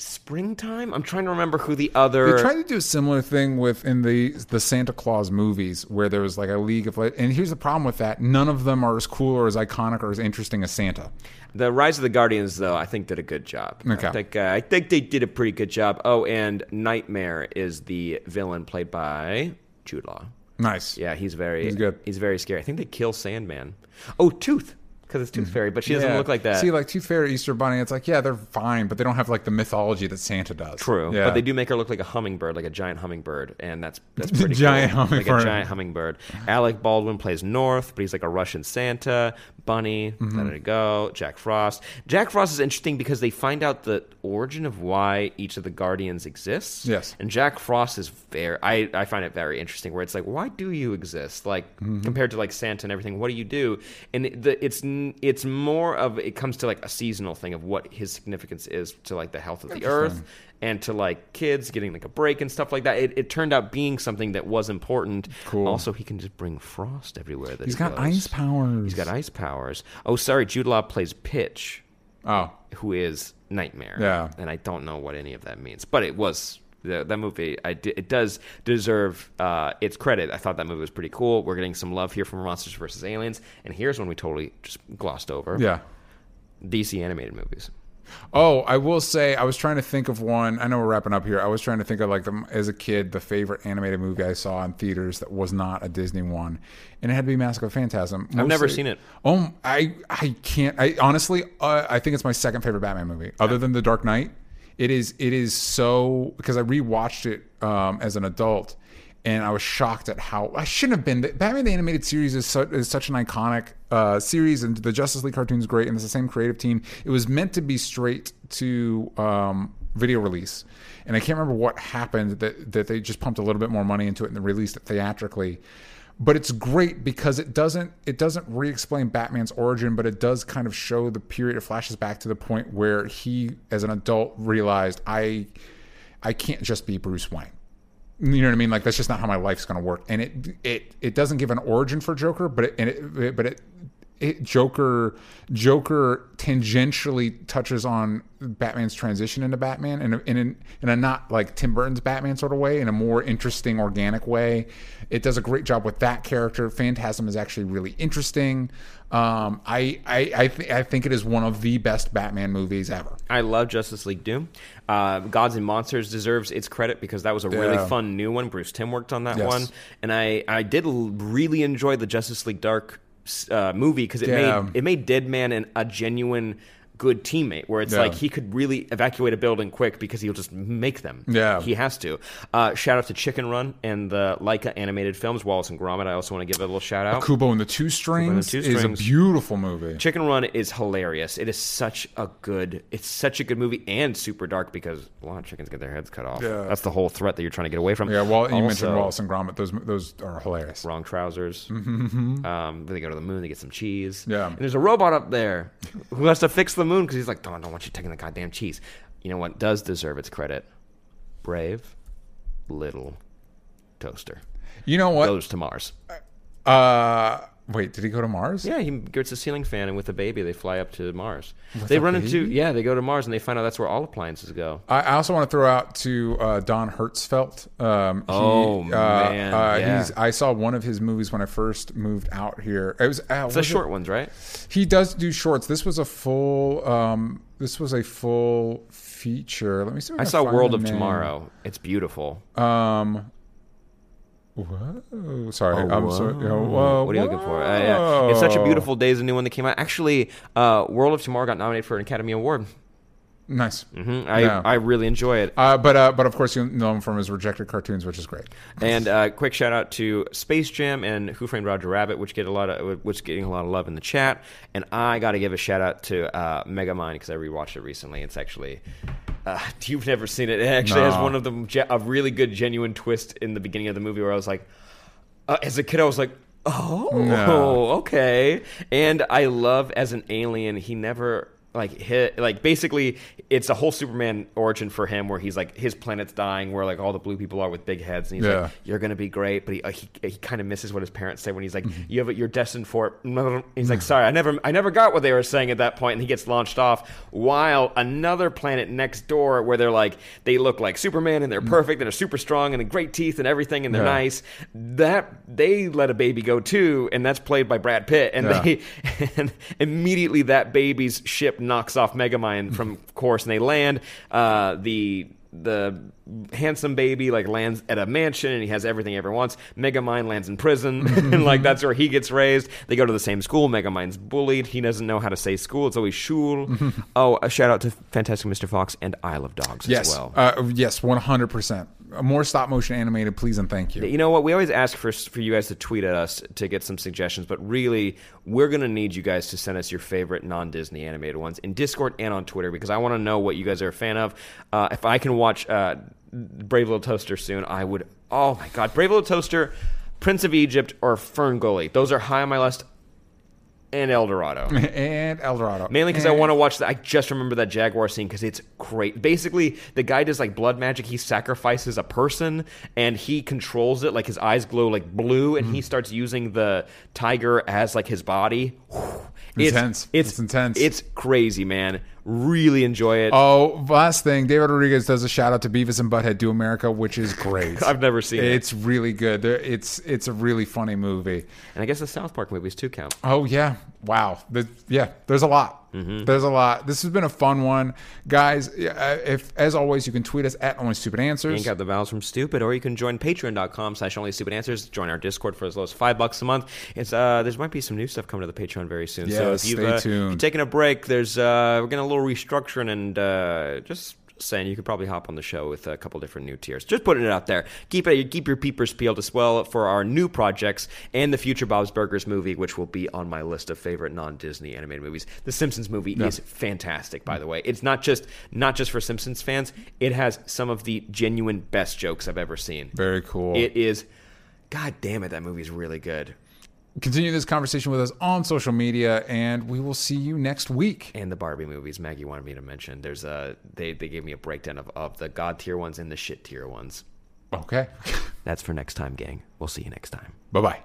Springtime. I'm trying to remember who the other. They tried to do a similar thing with in the the Santa Claus movies, where there was like a League of. And here's the problem with that: none of them are as cool or as iconic or as interesting as Santa. The Rise of the Guardians, though, I think did a good job. Okay. I think, uh, I think they did a pretty good job. Oh, and Nightmare is the villain played by Jude Law. Nice. Yeah, he's very He's good. He's very scary. I think they kill Sandman. Oh, Tooth, because it's Tooth mm-hmm. Fairy, but she doesn't Yeah. look like that. See, like Tooth Fairy, Easter Bunny, it's like, yeah, they're fine, but they don't have like the mythology that Santa does. True, Yeah. but they do make her look like a hummingbird, like a giant hummingbird, and that's [LAUGHS] that's pretty Giant cool. like hummingbird. a giant hummingbird. Alec Baldwin plays North, but he's like a Russian Santa. Bunny, Mm-hmm. let it go. Jack Frost. Jack Frost is interesting because they find out the origin of why each of the Guardians exists. Yes. and Jack Frost is very. I I find it very interesting where it's like, why do you exist? Like Mm-hmm. compared to like Santa and everything, what do you do? And the, it's it's more of it comes to like a seasonal thing of what his significance is to like the health of the earth and to like kids getting like a break and stuff like that. It, it turned out being something that was important. Cool. Also, he can just bring frost everywhere that He's he got goes. ice powers. He's got ice powers. Oh, sorry, Jude Law plays Pitch, Oh, who is Nightmare. Yeah. and I don't know what any of that means, but it was. The, that movie, I it does deserve uh, its credit. I thought that movie was pretty cool. We're getting some love here from Monsters vs. Aliens, and here's one we totally just glossed over. yeah. DC animated movies. Oh, I will say I was trying to think of one. I know we're wrapping up here. I was trying to think of like the, as a kid the favorite animated movie I saw in theaters that was not a Disney one, and it had to be Mask of Phantasm. I've never seen it. Oh, I I can't. I honestly, uh, I think it's my second favorite Batman movie, other than The Dark Knight. It is. It is so because I rewatched it um, as an adult, and I was shocked at how I shouldn't have been. Batman the animated series is, su- is such an iconic uh, series, and the Justice League cartoon is great, and it's the same creative team. It was meant to be straight to um, video release, and I can't remember what happened that that they just pumped a little bit more money into it and released it theatrically but it's great because it doesn't it doesn't re-explain Batman's origin, but it does kind of show the period. It flashes back to the point where he, as an adult, realized I I can't just be Bruce Wayne. You know what I mean? Like that's just not how my life's going to work. And it it it doesn't give an origin for Joker, but it, and it but it it, Joker Joker tangentially touches on Batman's transition into Batman in a, in, a, in a not like Tim Burton's Batman sort of way, in a more interesting, organic way. It does a great job with that character. Phantasm is actually really interesting. Um, I I I, th- I think it is one of the best Batman movies ever. I love Justice League Doom. Uh, Gods and Monsters deserves its credit because that was a really Yeah. fun new one. Bruce Timm worked on that Yes. one, and I I did l- really enjoy the Justice League Dark uh, movie because it Yeah. made it made Deadman an, a genuine good teammate where it's Yeah. like he could really evacuate a building quick because he'll just make them. Yeah. he has to. Uh, shout out to Chicken Run and the Laika animated films, Wallace and Gromit. I also want to give a little shout out. Kubo and the Two Strings Two is a beautiful movie. Chicken Run is hilarious. It is such a good, it's such a good movie and super dark because a lot of chickens get their heads cut off. Yeah. That's the whole threat that you're trying to get away from. Yeah, well, you mentioned Wallace and Gromit; those those are hilarious. Wrong trousers. [LAUGHS] Um, they go to the moon. They get some cheese. Yeah. And there's a robot up there who has to fix the moon because he's like, "Don't, I don't want you taking the goddamn cheese." You know what does deserve its credit? Brave, little toaster You know what? goes to Mars. Uh, wait, did he go to Mars? Yeah, he gets a ceiling fan, and with a baby, they fly up to Mars. they a run into yeah, they go to Mars, and they find out that's where all appliances go. I I also want to throw out to uh, Don Hertzfeldt. Um, he, Oh, uh, man, uh, yeah. he's, I saw one of his movies when I first moved out here. It was, uh, It's the was it- short ones, right? He does do shorts. This was a full. Um, this was a full feature. Let me see. if I can saw find World of name. Tomorrow. It's beautiful. Um. Whoa, sorry. I'm whoa. sorry. Whoa, whoa, What are you looking for? Uh, yeah. It's such a beautiful day. Is a new one that came out. Actually, uh, World of Tomorrow got nominated for an Academy Award. Nice. hmm I Yeah. I really enjoy it. Uh, but uh, but of course you know him from his rejected cartoons, which is great. And uh, quick shout out to Space Jam and Who Framed Roger Rabbit, which get a lot of which getting a lot of love in the chat. And I got to give a shout out to uh, Megamind because I rewatched it recently. It's actually. Uh, [LAUGHS] you've never seen it. It actually has one of the ge- a really good genuine twist in the beginning of the movie where I was like, uh, as a kid, I was like, oh, No. okay. And I love as an alien, he never like hit like basically it's a whole Superman origin for him where he's like his planet's dying where like all the blue people are with big heads and he's Yeah. like you're gonna be great but he uh, he, he kind of misses what his parents say when he's like Mm-hmm. you have it you're destined for it he's like sorry I never I never got what they were saying at that point and he gets launched off while another planet next door where they're like they look like Superman and they're perfect and they're super strong and great teeth and everything and they're Mm. Yeah. nice that they let a baby go too and that's played by Brad Pitt and Yeah. they [LAUGHS] and immediately that baby's ship knocks off Megamind from [LAUGHS] course and they land uh, the the handsome baby like lands at a mansion and he has everything he ever wants Megamind lands in prison [LAUGHS] and like that's where he gets raised they go to the same school Megamind's bullied he doesn't know how to say school it's always shul [LAUGHS] oh a shout out to Fantastic Mr. Fox and Isle of Dogs Yes. as well Uh, yes. One hundred percent. More stop motion animated, please and thank you. You know what? We always ask for for you guys to tweet at us to get some suggestions, but really, we're gonna need you guys to send us your favorite non Disney animated ones in Discord and on Twitter because I want to know what you guys are a fan of. Uh, if I can watch uh, Brave Little Toaster soon, I would. Oh my God, Brave Little Toaster, Prince of Egypt, or Fern Gully. Those are high on my list. And El Dorado. [LAUGHS] and El Dorado. Mainly because I want to watch that. I just remember that Jaguar scene because it's great. Basically, the guy does like blood magic. He sacrifices a person and he controls it. Like his eyes glow like blue, and Mm-hmm. he starts using the tiger as like his body. [SIGHS] It's Intense. It's, It's intense. It's crazy, man. Really enjoy it. Oh, last thing, David Rodriguez does a shout out to Beavis and Butthead Do America, which is great. [LAUGHS] I've never seen it. It's really good. It's it's a really funny movie. And I guess the South Park movies too count. Oh yeah, wow. The, yeah, there's a lot. Mm-hmm. There's a lot. This has been a fun one, guys. uh, If as always, you can tweet us at Only Stupid Answers. Yank out the vowels from stupid, or you can join patreon.com slash only stupid answers. Join our Discord for as low as five bucks a month. It's uh there might be some new stuff coming to the Patreon very soon. so Yeah, if you've, stay uh, if tuned. you're taking a break, there's uh we're getting a little restructuring and uh just saying you could probably hop on the show with a couple different new tiers. Just putting it out there. Keep it keep your peepers peeled as well for our new projects and the future Bob's Burgers movie, which will be on my list of favorite non-Disney animated movies. The Simpsons movie is fantastic, by the way. It's not just not just for Simpsons fans. It has some of the genuine best jokes I've ever seen. Very cool. It is. God damn it, that movie's really good. Continue this conversation with us on social media, and we will see you next week. And the Barbie movies, Maggie wanted me to mention. There's a they they gave me a breakdown of, of the god tier ones and the shit tier ones. Okay. That's for next time, gang. We'll see you next time. bye bye.